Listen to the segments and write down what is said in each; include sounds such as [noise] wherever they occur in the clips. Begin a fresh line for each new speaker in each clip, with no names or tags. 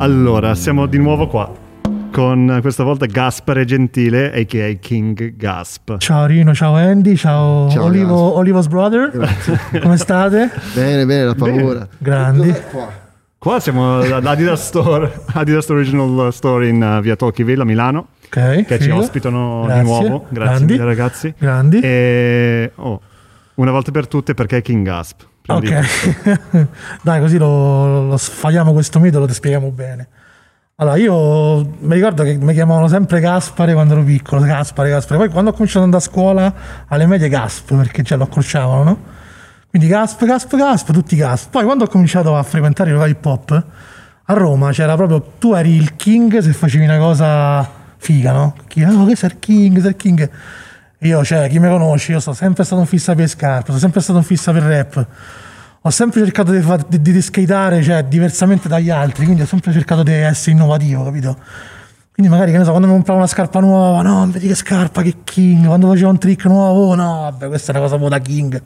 Allora, siamo di nuovo qua con questa volta Gaspare Gentile, a.k.a. King Gasp.
Ciao Rino, ciao Andy, ciao,
Ciao,
Olivo. Olivo's brother. [laughs] Come state?
Bene, bene, la paura.
Grandi.
Dov'è qua?
Qua siamo all'Adidas Store, Adidas Original Store in uh, via Tocqueville a Milano,
Ok.
che ci
figo.
ospitano
Grazie.
di nuovo. Grazie
Grandi.
mille ragazzi.
Grandi.
E oh, una volta per tutte perché King Gasp?
Ok, [laughs] dai, così lo, lo sfaiamo questo mito, lo ti spieghiamo bene. Allora, io mi ricordo che mi chiamavano sempre Gaspare quando ero piccolo, Gaspare, Gaspare. Poi quando ho cominciato ad andare a scuola, alle medie Gasp, perché già lo accorciavano, no? Quindi Gasp, Gasp, Gasp, tutti Gasp. Poi quando ho cominciato a frequentare i locali hip hop, a Roma c'era proprio, tu eri il king se facevi una cosa figa, no? Chi, oh, che sei il king, sei il king. Io, cioè, chi mi conosce, io sono sempre stato un fissa per scarpe, sono sempre stato un fissa per rap. Ho sempre cercato di, di, di skateare, cioè, diversamente dagli altri, quindi ho sempre cercato di essere innovativo, capito? Quindi magari, che ne so, quando mi compravo una scarpa nuova, no, vedi che scarpa, che king, quando facevo un trick nuovo, oh, no, vabbè, questa è una cosa un da king.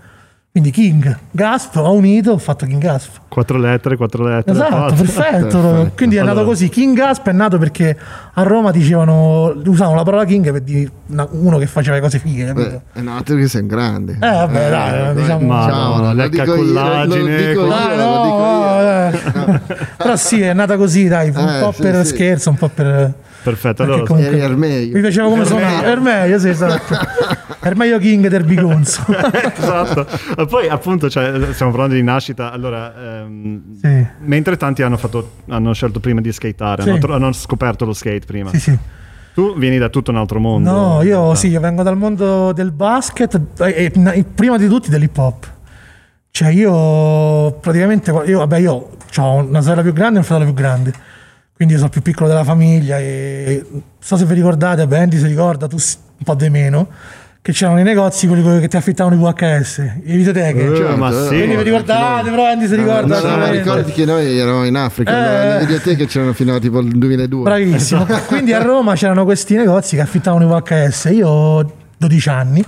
Quindi King, Gasp, ho unito, ho fatto King Gasp.
Quattro lettere, quattro lettere.
Esatto, perfetto.
Perfetto.
Quindi è nato così. King Gasp è nato perché a Roma dicevano, usavano la parola King per dire uno che faceva le cose fighe, capito?
Beh, è nato che sei un grande. Eh,
vabbè, dai, diciamo-
Ma
ciao,
no,
lo
lecca
dico io,
collagine,
lo dico io,
Dai,
lo
no,
dico
no,
io.
eh. Però sì, è nata così, dai, un
Eh,
po'
sì,
per
sì.
scherzo, un po' per...
Perfetto,
Perché
allora
comunque-
Eri al meglio.
Mi piaceva come suonava. Ermeio, sì, esatto. [laughs] Ermeio King del Bigonzo. [laughs]
esatto. E Poi appunto cioè, stiamo parlando di nascita, allora ehm,
Sì.
mentre tanti hanno, fatto, hanno scelto prima di skateare,
Sì.
hanno, tro- hanno scoperto lo skate prima.
Sì, sì.
Tu vieni da tutto un altro mondo.
No, io
Ah.
sì, io vengo dal mondo del basket e, e- e prima di tutti dell'hip hop. Cioè io praticamente, io, vabbè io ho una sorella più grande e un fratello più grande, quindi io sono più piccolo della famiglia e non so se vi ricordate, beh Andy si ricorda, tu un po' di meno, che c'erano i negozi quelli che ti affittavano i VHS, le videoteche.
Eh,
Certo,
ma sì.
Quindi vi ricordate, però Andy si ricorda.
No, no, ricordati che noi eravamo in Africa,
Eh.
le videoteche c'erano fino a tipo il 2002.
Bravissimo. [laughs] Quindi a Roma c'erano questi negozi che affittavano i VHS. Io ho 12 anni,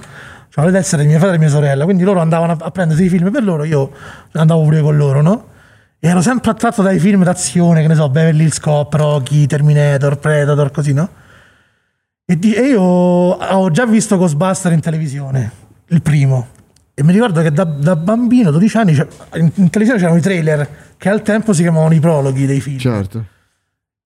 cioè le tessere di mio fratello e mia sorella, quindi loro andavano a- a prendersi i film per loro, io andavo pure con loro, no? E ero sempre attratto dai film d'azione, che ne so, Beverly Hills Cop, Rocky, Terminator, Predator, così, no? E, di- e io ho già visto Ghostbuster in televisione, il primo. E mi ricordo che da, da bambino, 12 anni, in, in televisione c'erano i trailer, che al tempo si chiamavano i prologhi dei film.
Certo.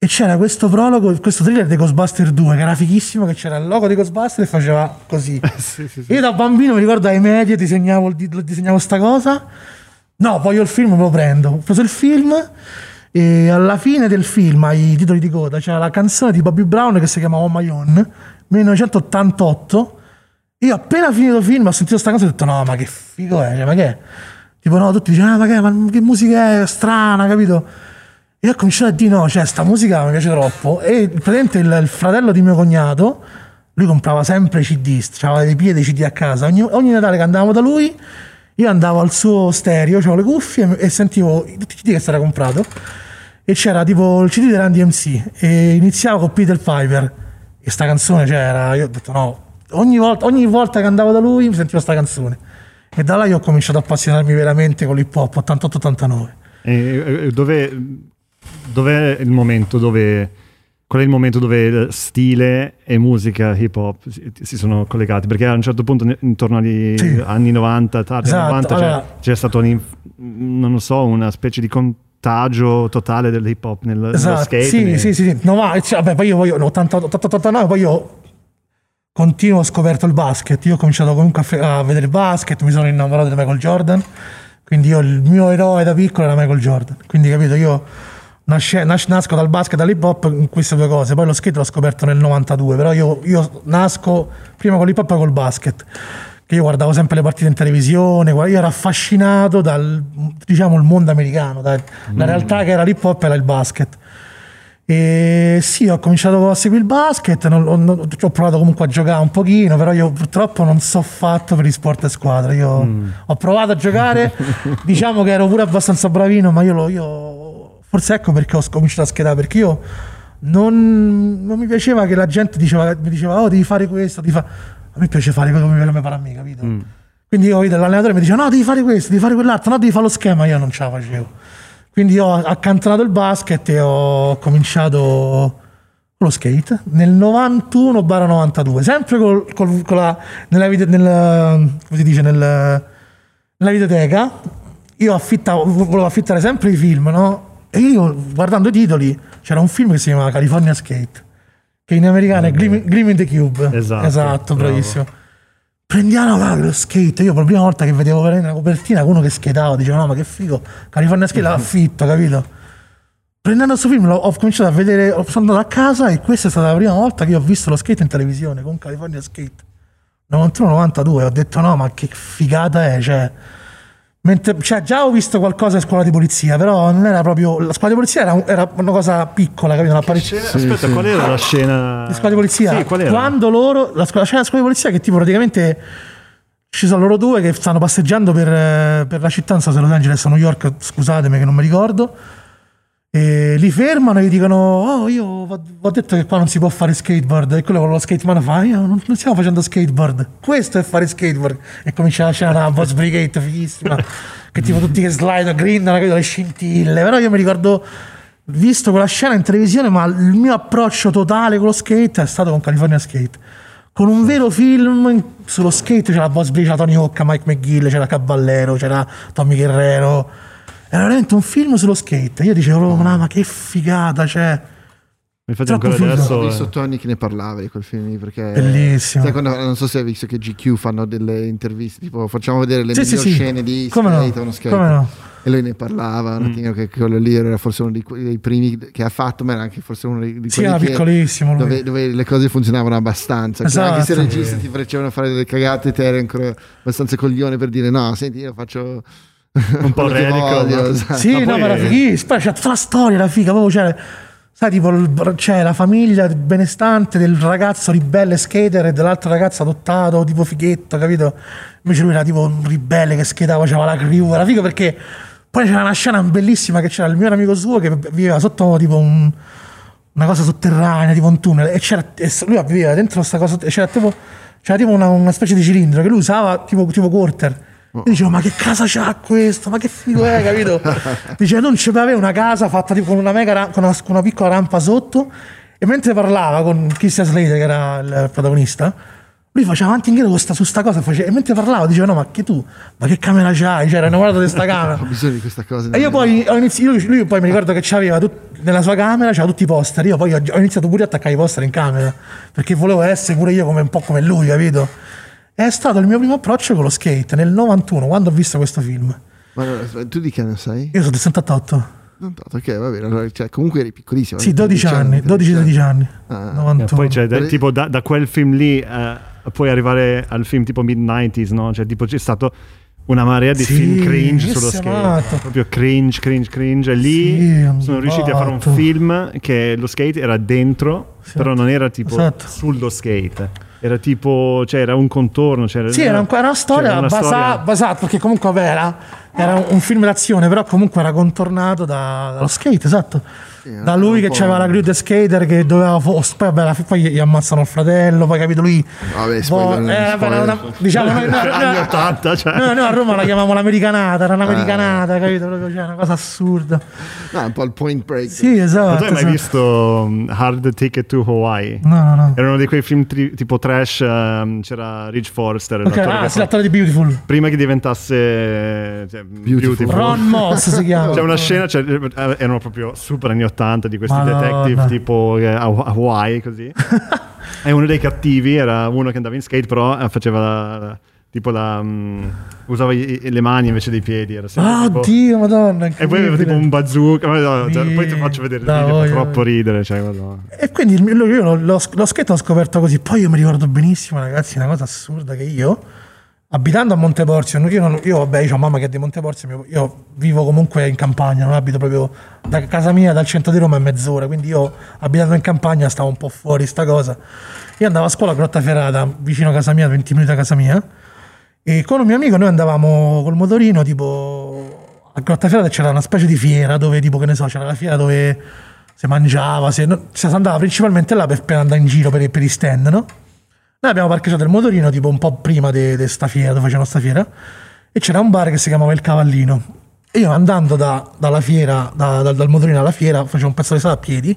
E c'era questo prologo, questo thriller di Ghostbuster 2 che era fighissimo, che c'era il logo di Ghostbuster e faceva così. [laughs]
Sì, sì, sì.
Io da bambino mi ricordo ai medie disegnavo, di- disegnavo sta cosa. No, poi io il film me lo prendo. Ho preso il film e alla fine del film, ai titoli di coda, c'era la canzone di Bobby Brown che si chiama Oh My Own, 1988. Io appena finito il film ho sentito sta canzone e ho detto no, ma che figo è, cioè, ma che è? Tipo no, tutti dicevano, ah, ma che, ma che musica è strana, capito? E ho cominciato a dire no, cioè sta musica mi piace troppo. E praticamente il, il fratello di mio cognato, lui comprava sempre CD, aveva dei piedi CD a casa. Ogni, ogni Natale che andavamo da lui, io andavo al suo stereo, avevo le cuffie e sentivo tutti i CD che si era comprato. E c'era tipo il CD di Randy MC. E iniziavo con Peter Piper. E sta canzone c'era. Io ho detto no. Ogni volta, ogni volta che andavo da lui mi sentivo sta canzone. E da là io ho cominciato a appassionarmi veramente con l'hip hop 88-89.
E, e, dove, dov'è il momento dove qual è il momento dove stile e musica hip hop si, sono collegati? Perché a un certo punto, intorno agli
Sì.
anni 90, tardi
Esatto,
90, c'è-
allora-
c'è, stato un inf- non lo so, una specie di contagio totale dell'hip hop nel, nello
Esatto,
skate.
sì,
ne-
sì, sì, sì. No, ma cioè, vabbè, poi io voglio 89, poi io continuo ho scoperto il basket. Io ho cominciato comunque a, fe- a vedere il basket, mi sono innamorato di Michael Jordan. Quindi io il mio eroe da piccolo era Michael Jordan. Quindi capito, io nasce- nas- nasco dal basket, dall'hip hop in queste due cose. Poi lo skate l'ho scoperto nel 92, però io, io nasco prima con l'hip hop e col basket. Che io guardavo sempre le partite in televisione, io ero affascinato dal diciamo il mondo americano, dai. la realtà che era l'hip hop era il basket. E sì, ho cominciato a seguire il basket, non- non- ho provato comunque a giocare un pochino, però io purtroppo non so fatto per gli sport a squadra. Io ho provato a giocare, [laughs] diciamo che ero pure abbastanza bravino, ma io, lo- io forse ecco perché ho cominciato a schedare, perché io non, non mi piaceva che la gente diceva, mi diceva oh devi fare questo, devi fa-". a me piace fare quello che mi pare a me, capito? Quindi io vedo l'allenatore mi diceva no devi fare questo, devi fare quell'altro, no devi fare lo schema, io non ce la facevo. Quindi ho accantonato il basket e ho cominciato lo skate nel 91-92, sempre col- col- con la, nella, vide- nel, come si dice, nel- nella videoteca. Io affittavo, volevo affittare sempre i film, no? E io guardando i titoli c'era un film che si chiamava California Skate, che in americano è Gleam, Gleam in the Cube.
Esatto,
esatto bravissimo. Prendiamo va, lo skate. Io per la prima volta che vedevo una copertina con uno che skateava, dicevo no, ma che figo, California Skate l'affitto, capito? Prendendo questo film ho cominciato a vedere, sono andato a casa e questa è stata la prima volta che ho visto lo skate in televisione con California Skate. 91-92, ho detto no, ma che figata è, cioè... Mentre, cioè, già ho visto qualcosa a scuola di polizia, però non era proprio. La scuola di polizia era, era una cosa piccola, capito? Una.
Scena- Aspetta, qual era la scena?
La scuola di polizia.
Sì, qual era?
Quando loro. La scuola, la scuola di polizia che tipo praticamente. Ci sono loro due che stanno passeggiando per, eh, per la città, non so se Los Angeles o New York, scusatemi che non mi ricordo. E li fermano e gli dicono: Oh, io ho detto che qua non si può fare skateboard. E quello con lo skateman fa: Io non, non stiamo facendo skateboard. Questo è fare skateboard. E comincia la scena della Boss Brigade fighissima. [laughs] che tipo tutti che slide, grindano, capito, le scintille. Però io mi ricordo visto quella scena in televisione, ma il mio approccio totale con lo skate è stato con California Skate. Con un vero film sullo skate c'era Boss Brigade, c'era Tony Hawk, Mike McGill, c'era Caballero, c'era Tommy Guerrero. Era veramente un film sullo skate. Io dicevo, ma, ma che figata, cioè.
Infatti ancora
figo.
Ho
adesso...
visto
eh,
Tony che ne parlava di quel film lì perché
Bellissimo.
sai quando- non so se hai visto che GQ fanno delle interviste tipo facciamo vedere le
Sì, sì,
migliori
sì.
scene di
Come no?
skate, uno skate.
Come no?
e lui ne parlava un
Mm.
attimo che quello lì era forse uno dei, dei primi che ha fatto ma era anche forse uno dei, di
Sì,
quelli
era piccolissimo lui.
dove, dove le cose funzionavano abbastanza Cioè, anche se i
Esatto.
registi ti facevano fare delle cagate te eri ancora abbastanza coglione per dire no senti io faccio
Un po' [laughs]
voglio",
no?
esatto.
Sì,
Ma
no,
poi-
ma era fighissimo. Poi c'è tutta la storia, la figa, proprio cioè, sai, tipo, c'è la famiglia benestante del ragazzo ribelle skater e dell'altro ragazzo adottato, tipo fighetto, capito? Invece lui era tipo un ribelle che skatava, c'aveva la crew, era figo perché poi c'era una scena bellissima che c'era il mio amico suo che viveva sotto tipo un- una cosa sotterranea, tipo un tunnel, e c'era, e lui viveva dentro questa cosa, e c'era tipo, c'era tipo una, una specie di cilindro che lui usava tipo, tipo quarter. Io dicevo, ma che casa c'ha questo? Ma che figo è, capito? [laughs] Dice, non ci aveva una casa fatta tipo con una, mega con una, con una piccola rampa sotto. E mentre parlava con Christian Slater, che era il protagonista, lui faceva avanti e indietro sta- su sta cosa. face- e mentre parlava, diceva, no, ma che tu, ma che camera c'hai? Cioè, era innamorato di sta [laughs] camera.
ho bisogno di questa cosa
E io poi ho iniziato, lui, lui poi mi ricordo che c'aveva tut- nella sua camera, c'aveva tutti i poster. Io poi ho, ho iniziato pure a attaccare i poster in camera perché volevo essere pure io come un po' come lui, capito? È stato il mio primo approccio con lo skate nel 91, quando ho visto quessto film.
Ma aspetta, tu di che anno sei?
Io sono del 78.
Non tanto, ok va bene allora, cioè, comunque eri piccolissimo
Sì,
eri
12 anni, 12-13 anni.
Ah.
91.
E poi c'è da- tipo da, da quel film lì eh, poi arrivare al film tipo mid-90s, no? Cioè tipo c'è stato una marea di
Sì,
film cringe sullo skate. Proprio cringe, cringe, cringe. E lì
Sì,
sono riusciti a fare un film che lo skate era dentro, però non era tipo
Esatto.
sullo skate. Era tipo, cioè era un contorno. C'era,
Sì, era, un- era una storia
c'era una
basa-
storia-
basata, perché comunque vabbè, era, era un, un film d'azione, però comunque era contornato da- dallo skate, esatto.
Sì,
Da lui che
po'-
aveva la crew di skater che doveva fo- poi, vabbè, poi gli ammazzano il fratello, poi capito lui
Vabbè,
vo-
spoiler,
eh, vabbè, una- diciamo noi, noi-
anni
noi-
80, cioè.
noi- noi a Roma la chiamavamo l'americanata, era un'americanata, capito? Proprio, cioè, una cosa assurda.
no, un po' il point break
Sì,
Ma
esatto.
tu hai mai
esatto.
visto um, Hard Ticket to Hawaii?
No, no, no.
Era uno di quei film tri- tipo trash, ehm, c'era Rich Forrester,
Ok,
l'attore
ah, sì, l'attore di Beautiful.
prima che diventasse cioè, Beautiful.
Ron Moss si chiama.
C'è una scena, cioè, eh, erano proprio super anni 80 di questi
Madonna.
detective tipo eh, Hawaii così. [laughs] e uno dei cattivi era uno che andava in skate però eh, faceva la- tipo la... mm, usava i- le mani invece dei piedi. Era
Ah,
tipo-
Dio, madonna.
e poi aveva tipo un bazooka. ma no, cioè, poi ti faccio vedere il
da
video, fa
voglia,
troppo
voglia.
ridere. Cioè, madonna.
E quindi il- lo- io lo, lo, lo skate l'ho scoperto così. Poi io mi ricordo benissimo, ragazzi, una cosa assurda che io, abitando a Monteporzio, io, non- io vabbè, io ho mamma che è di Monteporzio, io vivo comunque in campagna, non abito proprio da casa mia dal centro di Roma è mezz'ora, quindi io abitando in campagna stavo un po' fuori sta cosa. Io andavo a scuola a Grottaferrata, vicino a casa mia, 20 minuti da casa mia, e con un mio amico noi andavamo col motorino tipo a Grottaferrata c'era una specie di fiera dove tipo che ne so c'era la fiera dove si mangiava si, no, si andava principalmente là per, per andare in giro per, per i stand no? Noi abbiamo parcheggiato il motorino tipo un po' prima di sta fiera dove facevano sta fiera e c'era un bar che si chiamava Il Cavallino E io andando da- dalla fiera, da- da- dal motorino alla fiera, facevo un pezzo di strada a piedi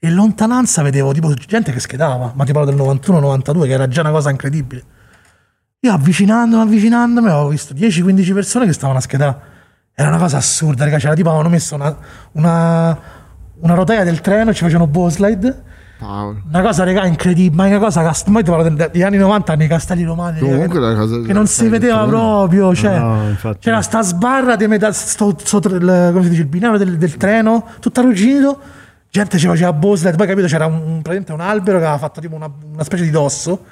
e in lontananza vedevo tipo gente che schedava, ma ti parlo del 91-92, che era già una cosa incredibile. Io avvicinandomi, avvicinandomi, avevo visto 10-15 persone che stavano a schedare. Era una cosa assurda, raga. C'era tipo, avevano messo una, una, una rotaia del treno, ci facevano bowslide.
Paolo.
Una cosa, raga, incredibile. Ma una cosa, cast- ma io ti parlo degli anni 90, nei castelli romani.
Comunque
che,
la cosa
che non si vedeva proprio. Cioè,
No,
c'era sta sbarra di metà, sto, sto- il, come si dice, il binario del, del treno, tutto arrugginito. Gente ci faceva bowslide. Poi capito, c'era un, praticamente un albero che aveva fatto tipo una, una specie di dosso.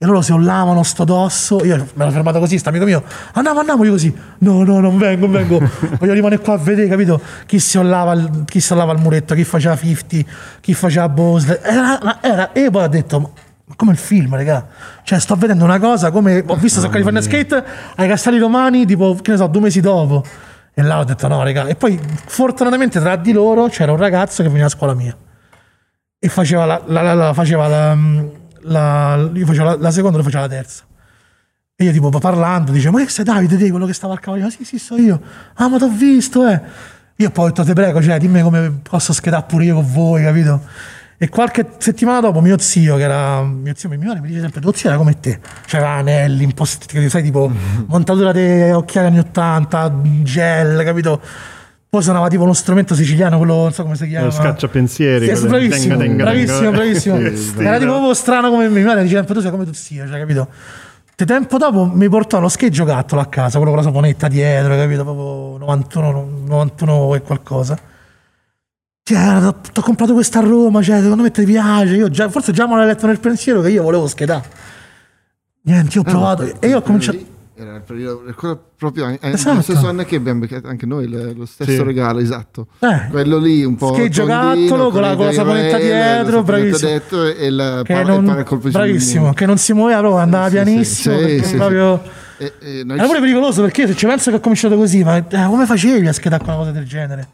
E loro si ollavano sto dosso. Io mi ero fermato così, sto amico mio. Andiamo, andiamo. Io così. No, no, non vengo, non vengo. [laughs] Voglio rimanere qua a vedere, capito? Chi si ollava, il- chi si ollava al muretto, chi faceva 50, chi faceva Bosle. Era, era, e poi ho detto. "Ma- come il film, raga. Cioè, sto vedendo una cosa come ho visto su California Skate ai Castelli Romani, tipo, che ne so, due mesi dopo. E là ho detto no, raga. E poi, fortunatamente, tra di loro c'era un ragazzo che veniva a scuola mia e faceva la, la- la- la- faceva la, la- io facevo la, la seconda, lui faceva la terza. E io tipo parlando, dice, ma che sei Davide, te, quello che stava al cavallino? Sì, sì, so io. Ah, ma t'ho visto, eh. Io poi ho detto, te prego, cioè, dimmi come posso schedare pure io con voi, capito? E qualche settimana dopo mio zio, che era mio zio, mio mi dice sempre, tuo zio era come te. C'era anelli, imposti, sai, tipo montatura di occhiali anni 80, gel, capito? Poi suonava tipo uno strumento siciliano, quello non so come si chiama.
Lo scacciapensieri.
Sì,
quello-
bravissimo,
denga, denga,
bravissimo,
denga.
bravissimo. [laughs]
Sì,
Era
sì,
tipo proprio strano come mia madre diceva tu sei come tu zio, cioè, capito? Te tempo dopo mi portò lo skate giocattolo a casa, quello con la saponetta dietro, capito? Proprio 91, 91 e qualcosa. Cioè, ti ho comprato questa a Roma, cioè, secondo me ti piace. Io già, forse già me l'hai letto nel pensiero che io volevo schedare. Niente, io ho provato e io ho cominciato.
Era il periodo, proprio eh,
Esatto.
lo stesso anno che abbiamo beccato anche noi, le- lo stesso
Sì.
regalo, esatto.
Eh,
Quello lì un po' tondino,
giocattolo, con la- con la saponetta dietro,
la
bravissimo.
dietro e il
che
pa-
non,
sul
bravissimo, che non si muoveva proprio, andava
Sì,
pianissimo.
sì,
perché
sì, sì.
proprio...
E- e noi
Era pure pericoloso perché se ci penso che ho cominciato così, ma eh, come facevi a schedare una cosa del genere?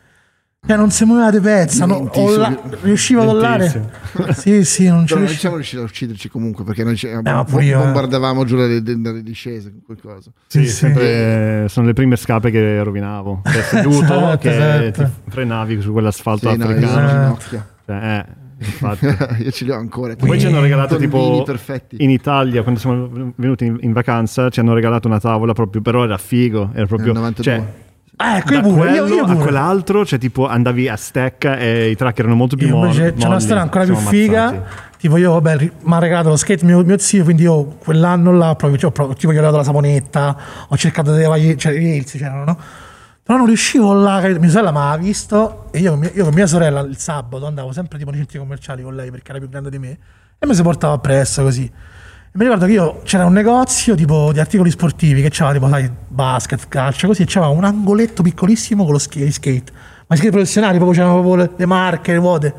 Cioè, non si muoveva di pezza, no? La- riuscivo a dollare. Sì, sì, non ci riuscivo.
siamo riusciti a ucciderci comunque perché noi ci,
ma pure io, eh.
bombardavamo giù le, le- le discese qualcosa.
Sì,
Sì, sì.
sempre- sono le prime scape che rovinavo. [laughs] Cioè, seduto,
Esatto,
che
esatto.
ti frenavi su quell'asfalto
Sì, no, io
africano.
sono
Esatto.
ginocchia.
Cioè, eh, infatti. [laughs]
io ce li ho ancora.
Poi ci hanno regalato tipo
perfetti.
in Italia quando siamo venuti in, in vacanza ci hanno regalato una tavola proprio però era figo era proprio
Nel 92.
cioè
Ah, ecco, io pure, io, io
a
pure.
quell'altro cioè tipo andavi a stecca e i track erano molto più
Io
molli
c'è una storia ancora più figa.
ammazzati.
Tipo, io, vabbè, mi ha regalato lo skate mio, mio zio, quindi io quell'anno là proprio, cioè, proprio- tipo, gli ho dato la saponetta, ho cercato di levare, cioè, i reels c'erano, no? Però non riuscivo là, mia sorella mi aveva visto e io, io con mia sorella il sabato andavo sempre tipo nei centri commerciali con lei perché era più grande di me e mi si portava appresso così. Mi ricordo che io c'era un negozio tipo di articoli sportivi che c'aveva tipo, sai, basket, calcio, così, e c'aveva un angoletto piccolissimo con lo skate, skate. Ma skate professionali, proprio c'erano proprio le, marche, le vuote.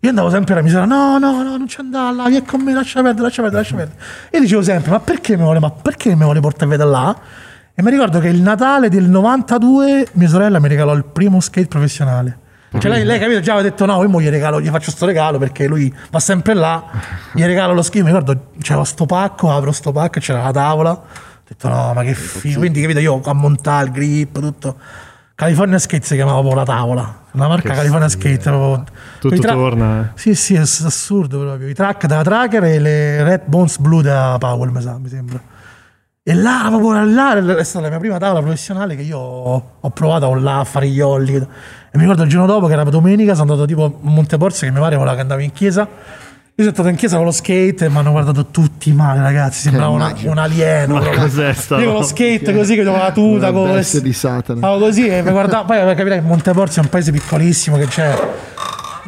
Io andavo sempre alla misura, no, no, no, non c'è andare vieni con me, lascia perdere, lascia perdere, lascia perdere. E dicevo sempre, ma perché mi vuole, ma perché mi vuole portare via da là? E mi ricordo che il Natale del 92 mia sorella mi regalò il primo skate professionale. Cioè lei, lei capito, già aveva detto no, io mo gli regalo, gli faccio sto regalo perché lui va sempre là, gli regalo lo skate, mi ricordo c'era sto pacco, apro sto pacco c'era la tavola, ho detto no, ma che figo, quindi capito, io a montare il grip, tutto. California Skate si chiamava proprio la tavola, la marca
Che
California
figo.
Skate. proprio-
tutto
tra-
torna eh.
Sì, sì, è ass- assurdo proprio. I track da Tracker e le Red Bones Blue da Powell, mi, sa, mi sembra. E là, proprio là, è stata la mia prima tavola professionale che io ho, provato là a fare gli olli. E mi ricordo il giorno dopo che era domenica, sono andato tipo a Monteporsi che mia madre voleva che andavo in chiesa. Io sono stato in chiesa con lo skate e mi hanno guardato tutti male, ragazzi. Sembrava una- un alieno.
Ma cos'è sta
Io con lo skate così, che con la tuta,
Una
con le-
di Satana.
Stavo così e mi guardavo, poi per capire che Monteporsi è un paese piccolissimo che c'è.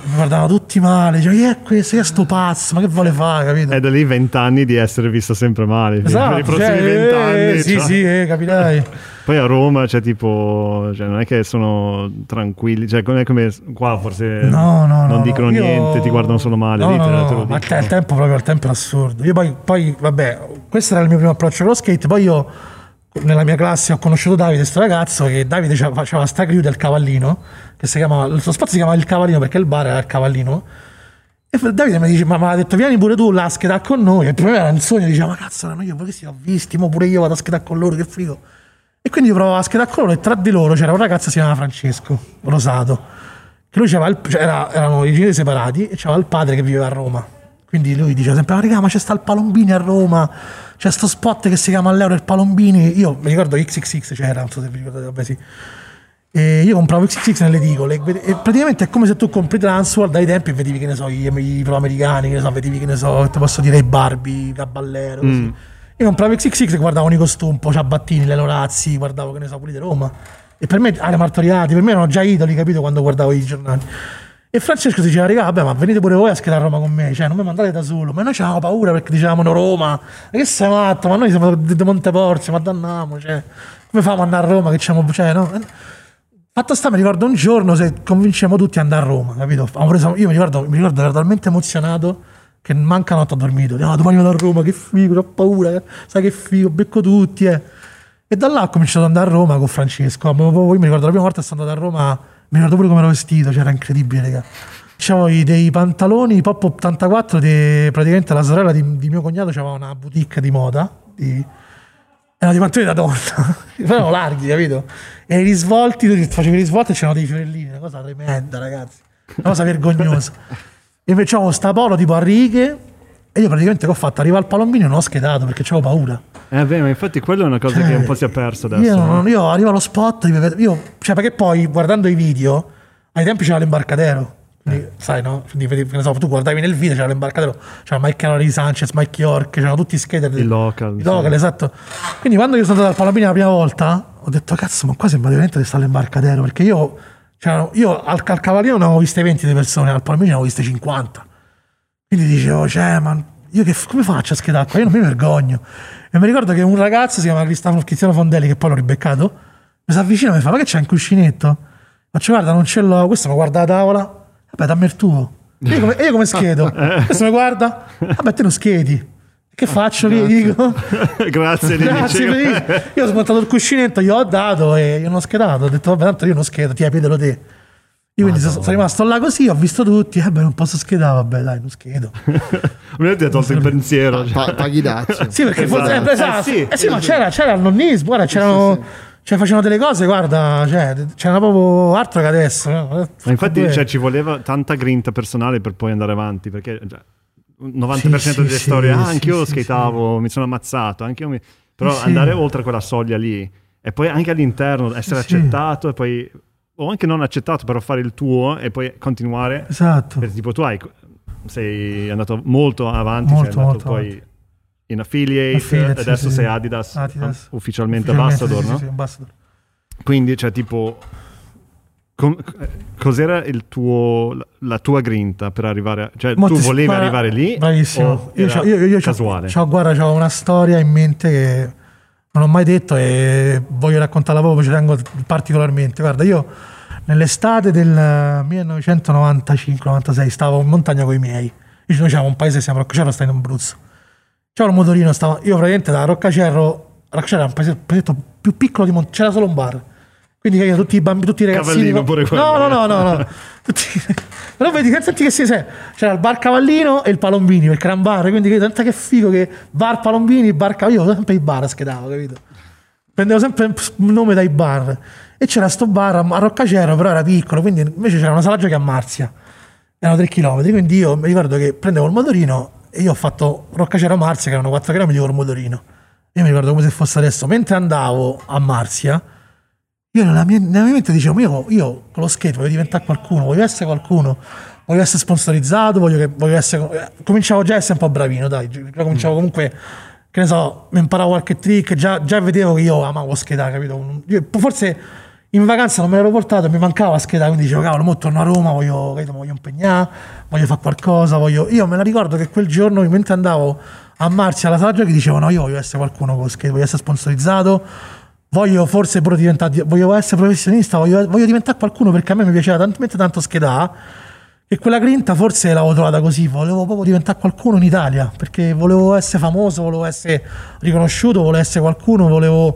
Mi guardavano tutti male, dicevo, che è questo, che è sto pazzo, ma che vuole fare, capito?
è da lì vent'anni di essere visto sempre male per
Esatto,
i prossimi
cioè,
vent'anni
eh, sì,
cioè.
sì, eh, capirai.
Poi a Roma c'è tipo cioè, non è che sono tranquilli cioè non è come qua forse
No, no, no.
non
no.
dicono
Io-
niente ti guardano solo male
No,
lì te,
no,
te lo
ma
dicono.
te- il tempo proprio, il tempo era assurdo. Io poi, poi, vabbè, questo era il mio primo approccio con lo skate, poi io nella mia classe ho conosciuto Davide, questo ragazzo, che Davide faceva sta crew del Cavallino, che si chiamava, il suo spazio si chiamava Il Cavallino perché il bar era il Cavallino. E Davide mi dice, ma mi ha detto vieni pure tu là a schedare con noi. E me era un sogno, diceva, ma cazzo, erano io, perché si ho visti, mo pure io vado a schedare con loro, che figo. E quindi io provavo a schedare con loro e tra di loro c'era un ragazzo che si chiamava Francesco Rosato, che lui il- cioè era- erano i genitori separati e c'aveva il padre che viveva a Roma. Quindi lui diceva sempre, "Ah, raga, ma c'è sta il Palombini a Roma, c'è sto spot che si chiama all'euro il Palombini. Io mi ricordo XXX c'era, non so se vi ricordate, vabbè sì. E io compravo XXX nelle edicole e praticamente è come se tu compri Transworld dai tempi e vedevi che ne so i, i pro americani, che ne so, vedevi che ne so, ti posso dire i Barbie, Caballero, così. Io compravo XXX guardavo i costumi, un po' Ciabattini, le Lorazzi, guardavo che ne so, quelli di Roma. E per me, Ale Martoriati, per me erano già idoli, capito, quando guardavo i giornali. E Francesco diceva, raga, vabbè, ma venite pure voi a schedare a Roma con me, cioè non mi mandate da solo. Ma noi avevamo paura perché dicevamo no Roma, ma che sei matto, ma noi siamo di Monteporzio, ma danniamo, cioè, come famo ad andare a Roma che c'è, cioè, no? Fatto sta, mi ricordo un giorno se convinciamo tutti ad andare a Roma, capito? Io mi ricordo, mi ricordo ero talmente emozionato che manca notte ho dormito. No, domani vado a Roma, che figo, ho paura, eh. sai che figo, becco tutti, eh. E da là ho cominciato ad andare a Roma con Francesco. Io mi ricordo la prima volta sono andato a Roma, mi ricordo pure come ero vestito, c'era incredibile, raga. C'avevo dei pantaloni Pop 84 di praticamente la sorella di, di mio cognato c'aveva una boutique di moda. Di, erano dei pantaloni da donna, [laughs] erano larghi, capito? E i risvolti, facevi i risvolti e c'erano dei fiorellini, una cosa tremenda, ragazzi. Una cosa vergognosa. E invece avevo sta polo tipo a righe e io praticamente che ho fatto? Arriva al palombino e non ho schedato perché avevo paura.
Eh beh, ma infatti quello è una cosa che un po' si è persa adesso.
Io,
no?
non- io arrivo allo spot, io, cioè perché poi guardando i video, ai tempi c'era l'imbarcadero. Quindi, sai, no? Quindi, che so, tu guardavi nel video, c'era l'imbarcadero, c'era Mike Canary Sanchez, Mike York, c'erano tutti i skater.
I local,
I
sì.
local, esatto. Quindi quando io sono andato al Palombino la prima volta, ho detto, cazzo, ma qua sembra veramente di stare all'imbarcadero, perché io, c'erano- io al, al Cavallino ne avevo viste 20 di persone, al Palombino ne avevo viste 50. Quindi dicevo, cioè, ma io che, come faccio a schedare qua? Io non mi vergogno. E mi ricordo che un ragazzo si chiama Cristiano, Cristiano Fondelli, che poi l'ho ribeccato, mi si avvicina e mi fa, ma che c'è un cuscinetto? Faccio, guarda, non ce l'ho. Questo mi guarda la tavola. Vabbè, dammi il tuo. [laughs] E io come, io come schedo? [laughs] Questo mi guarda. Vabbè, te non schedi. Che faccio? Gli dico.
Grazie, [laughs]
Grazie, per- io ho smontato il cuscinetto, gli ho dato e io non ho schedato. Ho detto, vabbè, tanto io non schedo, ti piedelo te. Io quindi sono, sono rimasto là così, ho visto tutti, eh beh, non posso schedare, vabbè, dai, non schedo. [laughs]
Mi ha tolto il pensiero. cioè.
Pa- paghi dazio.
Sì, perché
Esatto.
forse, eh, esatto.
Eh, sì.
Eh, sì, ma c'era, c'era il nonnismo, guarda, c'erano, cioè, facevano delle cose, guarda, cioè, c'era proprio altro che adesso. no?
Ma infatti cioè, ci voleva tanta grinta personale per poi andare avanti, perché cioè, 90%
Sì,
delle
sì,
storie, ah,
sì,
anch'io
sì,
skateavo, mi sono ammazzato, anch'io mi... però andare oltre quella soglia lì e poi anche all'interno essere accettato e poi, o anche non accettato, però fare il tuo e poi continuare.
Esatto.
Perché tipo tu hai, sei andato molto avanti,
Molto,
sei andato poi
avanti.
in affiliate,
Affiliate,
adesso sei. Adidas,
Adidas.
ufficialmente,
Ufficialmente,
ambassador, no?
ambassador.
Quindi, cioè, tipo, com- cos'era il tuo, la- tua grinta per arrivare a... Cioè,
Mo
tu volevi
guarda,
arrivare lì?
Bravissimo. Io, c'ho, io, io c'ho-
casuale?
c'ho- guarda, ho una storia in mente che non ho mai detto e voglio raccontarla proprio, ci tengo particolarmente. Guarda, io nell'estate del 1995-96 stavo in montagna con i miei. Io noi c'avevamo un paese, siamo a Roccacerro, sta in Abruzzo. C'era un motorino, stavo, io praticamente da Roccacerro, Roccacerro era un paese- paesetto più piccolo di Monte, c'era solo un bar. Quindi tutti i bambini, tutti i ragazzini.
Cavallino pure quello,
no, no, no, no, no. Tutti- Però vedi, senti che si sei. C'era il bar Cavallino e il Palombini, perché era un bar, quindi tanta che figo che bar Palombini, bar Cavallino, io sempre i bar schedavo, capito? Prendevo sempre il nome dai bar. E c'era sto bar a Roccacero, però era piccolo, quindi invece c'era una sala giochi a Marzia. Erano 3 km, quindi io mi ricordo che prendevo il motorino e io ho fatto Roccacero a Marzia, che erano 4 km con il motorino. Io mi ricordo come se fosse adesso. Mentre andavo a Marzia, io nella mia, nella mia mente dicevo, "Ma io, io con lo skate voglio diventare qualcuno, voglio essere qualcuno, voglio essere sponsorizzato, voglio, che, voglio essere... eh, Cominciavo già a essere un po' bravino, dai, gi- cominciavo comunque, che ne so, mi imparavo qualche trick, già, già vedevo che io amavo skate, capito? Io- forse in vacanza non me l'ero portato, mi mancava skate, quindi dicevo, cavolo, mo torno a Roma, voglio, capito, voglio impegnare, voglio fare qualcosa, voglio... Io me la ricordo che quel giorno, mentre andavo a Marzia alla sala giochi, dicevo, no, io voglio essere qualcuno con lo skate, voglio essere sponsorizzato, voglio forse pure diventare, voglio essere professionista, voglio, voglio diventare qualcuno perché a me mi piaceva talmente tanto schedare e quella grinta forse l'avevo trovata così, volevo proprio diventare qualcuno in Italia perché volevo essere famoso, volevo essere riconosciuto, volevo essere qualcuno, volevo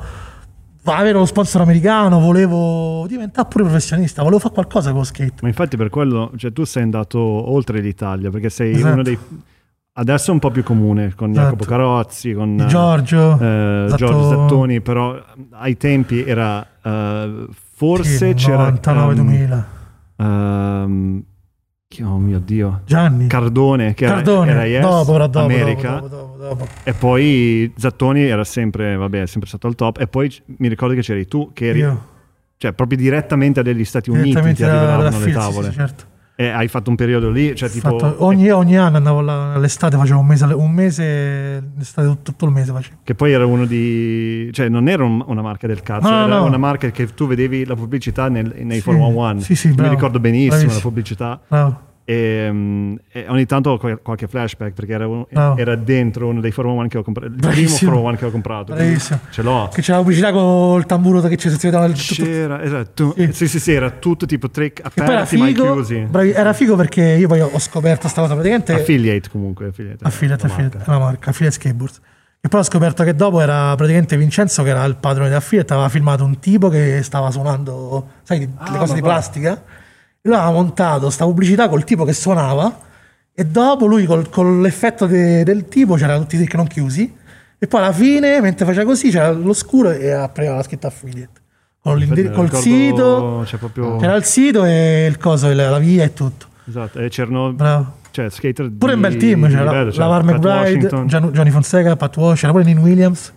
avere lo sponsor americano, volevo diventare pure professionista, volevo fare qualcosa con lo skate.
Ma infatti per quello, cioè tu sei andato oltre l'Italia, perché sei
Esatto.
uno dei... adesso è un po' più comune con
Esatto.
Jacopo Carozzi, con
Di
eh,
Giorgio,
eh,
Zatto-
Giorgio Zattoni, però ai tempi era eh, forse
sì,
c'era
99
ehm,
2000.
ehm, chi- oh mio dio,
Gianni.
Cardone che era-
Cardone,
era, Yes,
dopo, dopo,
America
dopo, dopo, dopo,
e poi Zattoni era sempre, vabbè, è sempre stato al top e poi mi ricordo che c'eri tu che eri,
Io,
cioè proprio direttamente dagli Stati Uniti ti
direttamente da,
arrivavano
da
le
Phil, sì,
tavole
sì, certo.
E hai fatto un periodo lì, cioè tipo
Fatto- ogni, ogni anno andavo all'estate, facevo un mese, un mese l'estate, tutto, tutto il mese facevo.
Che poi era uno di. cioè, non era un- una marca del cazzo,
No,
era
no.
una marca che tu vedevi la pubblicità nel- nei
Sì,
411.
sì, sì,
Mi ricordo benissimo
Bravissimo.
la pubblicità.
Bravo.
E, mm, e ogni tanto ho qual- qualche flashback perché era, uno-
Bravo.
era dentro uno dei 411 che ho comprato. Il primo
Bravissimo.
411 che ho comprato. Ce l'ho.
Che c'era la pubblicità col tamburo che ci si vedeva il tutto.
C'era, esatto.
Sì.
Sì. sì, sì, era tutto tipo trick aperti
figo,
chiusi.
bravi- era figo perché io poi ho scoperto sta cosa praticamente
Affiliate comunque. Affiliate,
Affiliate,
la
affiliate,
marca.
una marca, Affiliate Skateboards. E poi ho scoperto che dopo era praticamente Vincenzo, che era il padrone di Affiliate, aveva filmato un tipo che stava suonando, sai, le
Ah,
cose
ma
di
va.
plastica. Lui aveva montato sta pubblicità col tipo che suonava. E dopo lui, col- con l'effetto de- del tipo, c'erano tutti i trick non chiusi. E poi alla fine, mentre faceva così, c'era l'oscuro e appariva la scritta Affiliate. Con l'indi-
Me
col sito,
proprio.
c'era il sito e il coso, il- la via e tutto.
Esatto, e c'erano.
Bravo.
Cioè, skater.
Pure
di-
un bel team, c'era
livello, cioè,
Lavar McBride, Johnny Fonseca, Pat Walsh, c'era pure Nin Williams,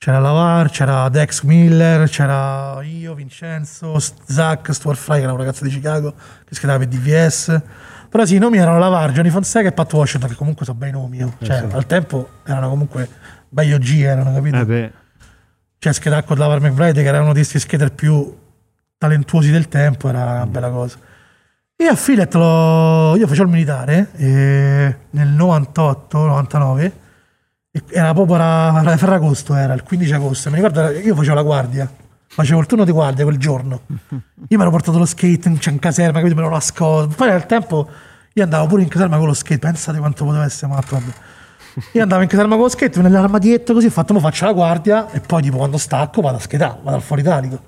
c'era Lavar, c'era Dex Miller, c'era io, Vincenzo, Zach, Stuart Fry, che era un ragazzo di Chicago che schedava per DVS. Però sì, i nomi erano Lavar, Johnny Fonseca e Pat Washington, che comunque sono bei nomi. oh. Cioè,
sì.
al tempo erano comunque bei OG, erano, capito?
Eh beh,
Cioè, schedare con Lavar McBride, che era uno dei skater più talentuosi del tempo, era una bella cosa. E a Filet lo- io facevo il militare e nel 98-99, era proprio era, era Ferragosto, era il 15 agosto. Mi ricordo, io facevo la guardia, facevo il turno di guardia quel giorno. Io mi ero portato lo skate cioè, in caserma, capito? Me lo nascosto. Poi nel tempo io andavo pure in caserma con lo skate, pensate quanto poteva essere matto. vabbè. Io andavo in caserma con lo skate, nell'armadietto così, ho fatto, mo faccio la guardia e poi tipo quando stacco vado a skateare, vado al foro italico.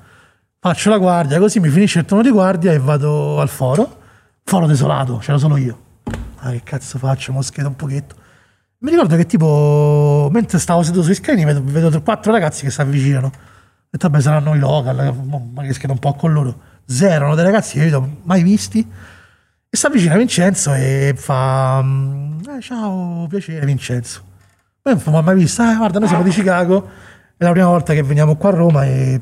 Faccio la guardia, così mi finisce il turno di guardia e vado al foro. Foro desolato, c'ero solo io. Ah, che cazzo faccio? Mo skato un pochetto. Mi ricordo che tipo, mentre stavo seduto sui screen, vedo, vedo quattro ragazzi che si avvicinano. Ho detto, vabbè, saranno i local, mo- ma che skato un po' con loro. Zero, erano dei ragazzi che io non ho mai visti. E si avvicina Vincenzo e fa, mm, eh, ciao, piacere Vincenzo. Poi non mi mai visto, ah, guarda, noi siamo di Chicago, è la prima volta che veniamo qua a Roma e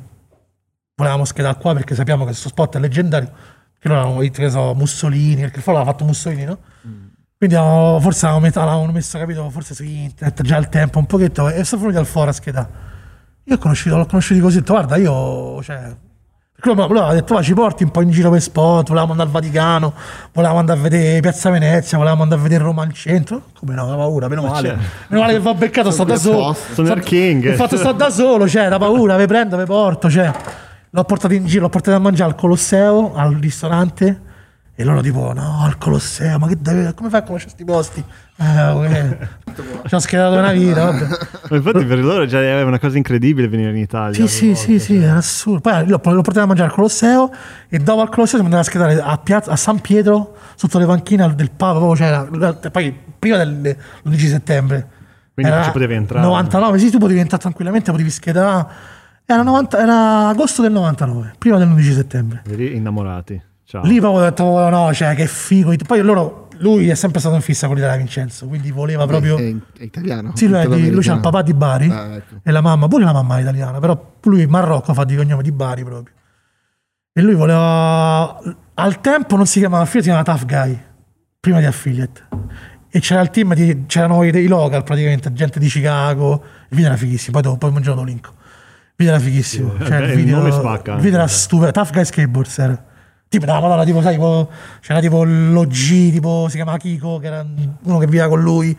volevamo schedare qua perché sappiamo che questo spot è leggendario. Che loro avevano detto, che so, Mussolini, perché il l'aveva fatto Mussolini, no? Quindi avevamo- forse avevamo, met- avevamo messo, capito, forse su internet già al tempo un pochetto e sono venuti al foro a schedare. Io ho conosciuto, l'ho conosciuto così, ho detto, guarda, io, cioè... Lui aveva detto, va, ci porti un po' in giro per spot, volevamo andare al Vaticano, volevamo andare a vedere Piazza Venezia, volevamo andare a vedere Roma al centro. Come no, da paura, meno male.
certo.
Meno male che va beccato, sto da solo.
Sono il king.
Infatti sto da solo, cioè, da paura, vi prendo, vi porto, cioè. L'ho portato in giro, l'ho portato a mangiare al Colosseo, al ristorante. E loro tipo, no, al Colosseo, ma che deve, come fai a conoscere questi posti? Eh. [laughs] Ci ho schedato una vita, vabbè.
Ma infatti per loro già era una cosa incredibile venire in Italia.
Sì, sì, sì, sì, era assurdo. Poi l'ho, l'ho portato a mangiare al Colosseo e dopo al Colosseo siamo andati a schedare a, piazza, a San Pietro, sotto le panchine del Papa, proprio c'era, poi prima dell'11 settembre.
Quindi
Era
ci potevi entrare.
99, sì, tu potevi entrare tranquillamente, potevi schedare. Era, 90 era agosto del 99, prima dell'11 settembre.
Lì innamorati. Ciao.
Lì proprio ho detto, oh, no, cioè, che figo. Poi loro, lui è sempre stato in fissa con l'Italia Vincenzo, quindi voleva proprio...
È, è italiano.
Sì, lui, di- lui c'ha il papà di Bari
Ah, ecco.
e la mamma, pure la mamma è italiana, però lui Marocco fa di cognome di Bari proprio. E lui voleva... Al tempo non si chiamava Affiliate, si chiamava Tough Guy, prima di Affiliate. E c'era il team, di, c'erano i, i local praticamente, gente di Chicago. Il video era fighissimo, poi, dopo, poi un giorno lo linko. Il video era fighissimo.
Sì,
Cioè,
eh,
il,
il
video,
nome spacca
il video era stupendo. Tough Guy Skateboards era. Tipo, no, madonna, tipo, sai, tipo, c'era tipo l'OG, tipo, si chiamava Kiko, che era uno che viveva con lui.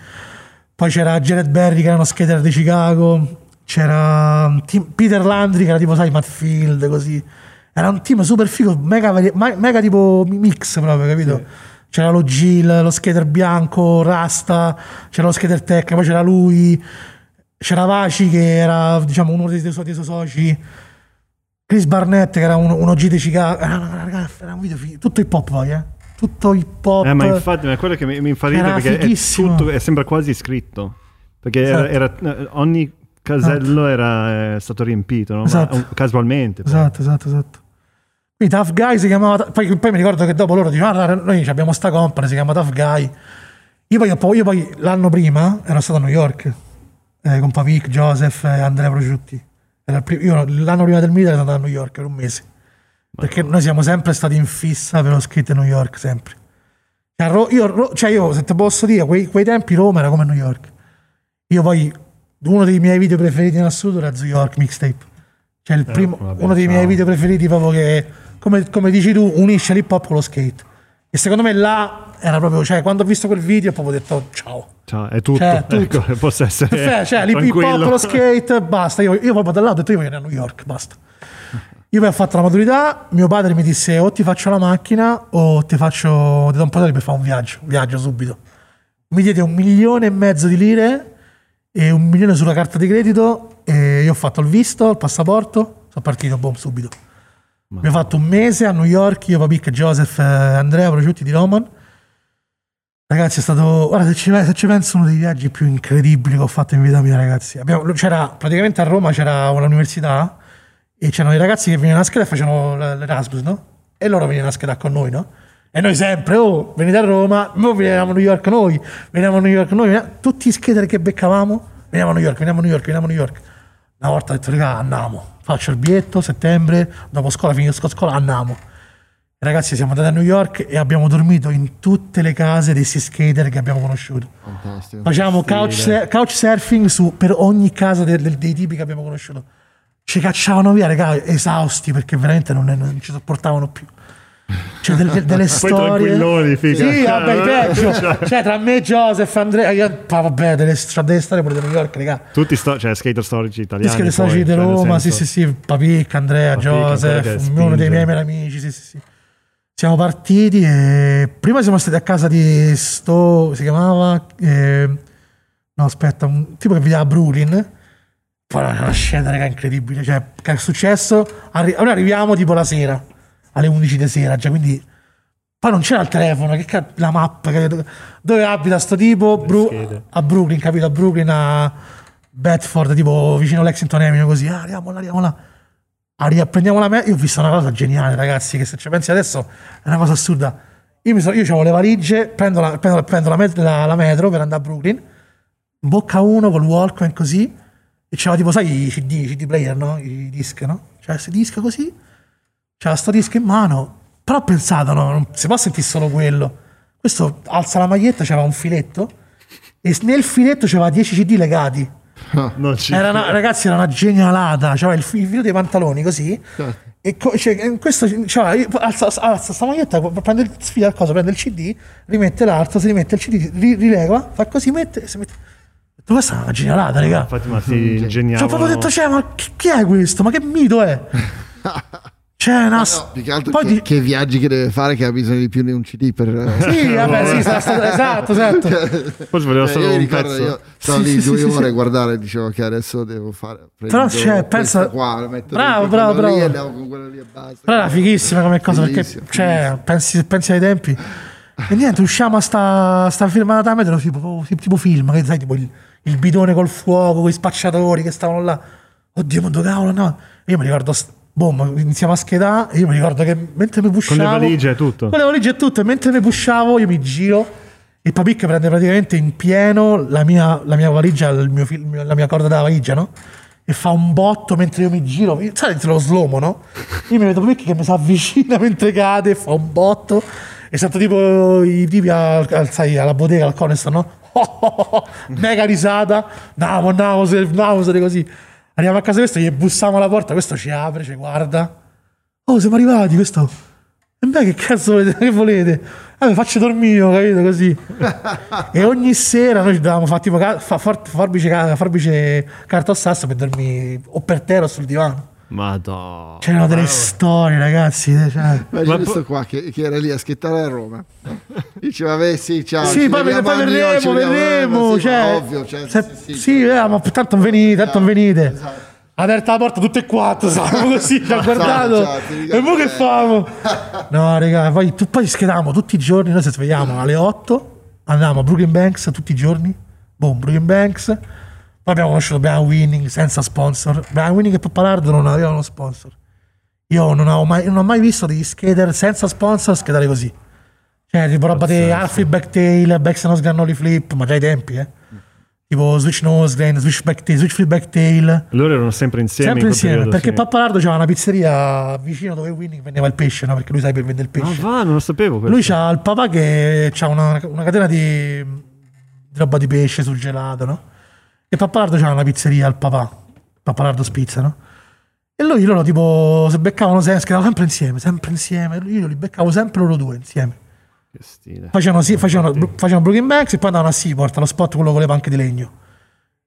Poi c'era Jared Berry, che era uno skater di Chicago. C'era um, Tim- Peter Landry, che era tipo, sai, Matt Field, così. Era un team super figo, mega, mega tipo mix proprio, capito? C'era lo Gil, lo skater bianco, Rasta, c'era lo skater tech, poi c'era lui, c'era Vaci che era, diciamo, uno dei, dei suoi, dei suoi soci. Chris Barnett, che era uno, uno G di Chicago. Era, una- era un video figo. Tutto hip hop poi, eh. tutto hip hop.
Eh, ma infatti, ma è quello che mi, mi
Era
perché è tutto, è- sembra quasi scritto. Perché era,
Esatto.
era- eh, ogni casello era eh, stato riempito, no? Ma,
Esatto.
eh, casualmente. poi.
Esatto, esatto, esatto. Quindi Tough Guy si chiamava. Poi, poi mi ricordo che dopo loro dicevano: "Ah, noi abbiamo sta company, si chiama Tough Guy. Io poi, poi- io poi l'anno prima ero stato a New York eh, con Pavic, Joseph e Andrea Prosciutti. Io l'anno prima del militare sono andato a New York per un mese. Perché noi siamo sempre stati in fissa per lo skate a New York, sempre. Cioè, io, cioè io, se ti posso dire, quei, quei tempi Roma era come New York. Io poi, uno dei miei video preferiti in assoluto era New York Mixtape. Cioè, il primo,
vabbè,
uno dei miei video preferiti proprio che, come, come dici tu, unisce l'hip hop con lo skate. E secondo me là era proprio, cioè, quando ho visto quel video, ho proprio detto ciao.
Ciao, è tutto.
Cioè, [laughs] tutto.
Ecco, posso essere
Perfetto, cioè, l'hip hip hop, lo skate, basta. Io, io proprio da là ho detto io voglio andare a New York, basta. Io poi ho fatto la maturità, mio padre mi disse o ti faccio la macchina o ti faccio, ti do un po' di per fare un viaggio, un viaggio subito. Mi diede un milione e mezzo di lire e un milione sulla carta di credito e io ho fatto il visto, il passaporto, sono partito, boom, subito. Abbiamo fatto un mese a New York, io, Papic, Joseph, eh, Andrea, Prosciutti di Roman. Ragazzi, è stato. Guarda, se ci, se ci penso, uno dei viaggi più incredibili che ho fatto in vita mia, ragazzi. Abbiamo- c'era praticamente a Roma c'era un'università e c'erano i ragazzi che venivano a scheda e facevano l'Erasmus, no? E loro venivano a scheda con noi, no? E noi sempre, oh, venite a Roma, noi venivamo a New York noi, venivamo a New York noi, veniamo- tutti i skater che beccavamo, venivamo a New York, venivamo a New York, venivamo a New York. Una volta ho detto, raga, andiamo, faccio il biglietto, settembre, dopo scuola, finisco scuola, andiamo. Ragazzi, siamo andati a New York e abbiamo dormito in tutte le case dei skater che abbiamo conosciuto.
Fantastico.
Facciamo couch, couch surfing su, per ogni casa del- dei tipi che abbiamo conosciuto. Ci cacciavano via, raga, esausti perché veramente non, non ci sopportavano più. Cioè, delle, delle- [laughs]
Poi
storie.
tranquilloni, figa.
Sì, vabbè, peggio.
Cioè,
Cioè, tra me, Joseph, Andrea, io, vabbè, delle, delle storie pure di New York, raga.
Tutti sto- cioè, skater storici italiani.
Che storici
poi,
di
cioè,
Roma, sì, sì, sì, Papic, Andrea,
Papic, Andrea
Joseph, uno dei miei miei amici, sì, sì, sì. Siamo partiti e prima siamo stati a casa di sto, si chiamava, eh, no aspetta, un tipo che viveva a Brooklyn, poi una scena raga, incredibile, cioè che è successo, Arri- noi arriviamo tipo la sera, alle 11 di sera, già quindi... Poi non c'era il telefono, che cazzo, la mappa, che- dove abita sto tipo? Bru- a Brooklyn, capito? A Brooklyn, a Bedford, tipo vicino Lexington Avenue, così, ah, arriviamo là, arriviamo là. Arri- prendiamo la metro, io ho visto una cosa geniale, ragazzi, che se ci pensi adesso è una cosa assurda. Io, mi sono, io avevo le valigie, prendo, la, prendo, prendo la, met- la- la metro per andare a Brooklyn, bocca uno col Walkman così, e c'era tipo, sai, i CD, i CD player, no? I disc, no? C'era questo disc così, c'era sto disco in mano, però ho pensato, no, non si può sentire solo quello. Questo alza la maglietta, c'era un filetto, e nel filetto c'era 10 CD legati.
Non ci-
Era una- ragazzi, era una genialata. C'aveva il, il filo dei pantaloni così. E co- cioè, in questo cioè, io- alza, alza sta maglietta, prende il, sfida il coso, prende il CD, rimette l'altro, si rimette il CD, ri- rilega, fa così, mette, si mette. Detto, Questa è una genialata, raga.
Infatti, ma si
Cioè, ho proprio detto, cioè, ma chi, chi è questo? Ma che mito è? [laughs] Cioè, una.
No, più che altro
poi
che,
di-
che viaggi che deve fare che ha bisogno di più di un CD per... eh,
Sì, vabbè, sì, [laughs] sarà stato- esatto, esatto.
Poi volevo
Eh,
solo
io mi
un
ricordo,
pezzo.
io stavo
Sì,
lì
sì,
due
sì,
ore
sì.
a guardare e dicevo che adesso devo fare
Però,
prendo
cioè, pensa-
qua,
Bravo, bravo,
quello lì,
bravo.
andiamo con quello lì e basta
Però era fighissima come cosa perché
Fighissimo,
cioè, pensi, pensi ai tempi. E niente, usciamo a sta, sta filmata metro tipo, tipo film, che sai, tipo il, il bidone col fuoco, con i spacciatori che stavano là. Oddio, dove cavolo, no? Io mi ricordo, st- boom, iniziamo a schedare io mi ricordo che mentre mi pushavo...
valigie e tutto.
Con le valigie e tutto, e mentre mi pushavo io mi giro e Papic prende praticamente in pieno la mia, la mia valigia, il mio la mia corda della valigia, no? E fa un botto mentre io mi giro, sai, lo slomo, no? Io mi vedo Papic che mi si avvicina [laughs] mentre cade, fa un botto e sento tipo i tipi al, al- sai, alla bottega, al Coneston, no? [laughs] Mega risata, andiamo, andiamo, se- andiamo, se così. Arriviamo a casa questo, gli bussiamo alla porta, questo ci apre, ci guarda. Oh, siamo arrivati, questo. E beh, che cazzo volete? Che volete? Vabbè, faccio dormire, capito? Così. [laughs] e ogni sera noi ci davamo fa, tipo, ca- fa, for- forbice, ca- forbice carta o sasso per dormire o per terra o sul divano.
Madonna.
C'erano delle storie, ragazzi. Cioè.
Immagina
Ma
questo
po-
qua che, che era lì a schettare a Roma diceva vabbè sì ciao
sì, poi, verremo,
York, ci vediamo, eh,
verremo.
ma sì, ma
cioè,
ovvio cioè,
se-
sì, sì,
sì,
cioè,
eh, ma tanto venite, tanto
Esatto,
venite.
esatto.
aperta la porta tutte e quattro, [laughs] stavamo così, ci ha guardato.
ciao, ti ricordo
e mo che famo? [laughs] No, raga, poi, tu, poi schedavamo tutti i giorni, noi ci svegliamo alle 8, andavamo a Brooklyn Banks tutti i giorni, boom, Brooklyn Banks. Poi abbiamo conosciuto Brian Winning senza sponsor. Brian Winning e Pappalardo non avevano sponsor. Io non, avevo mai, non ho mai visto degli skater senza sponsor schedare così. Cioè, tipo roba di. Alfred Backtail, Backstone Granoli Flip, ma già ai tempi, eh. Tipo Switch Nose Grain, Switch Backtail, Switch Flip Backtail.
Loro erano sempre insieme.
Sempre
in
insieme,
periodo,
perché
sì.
Pappalardo c'aveva una pizzeria vicino dove Winning vendeva il pesce, no? Perché lui sai per vendere il
Ah,
pesce.
va, non lo sapevo. questo.
lui c'ha il papà che ha una, una catena di, di roba di pesce sul gelato, no? E Pappalardo c'aveva una pizzeria al papà, Pappalardo Spizza, no? E lui loro tipo si beccavano sempre, schedavano sempre insieme, sempre insieme. Io li beccavo sempre loro due insieme.
Che stile.
Facevano, sì, facevano, facevano Brooklyn Banks e poi andavano a Seaport, allo spot quello con le panche di legno.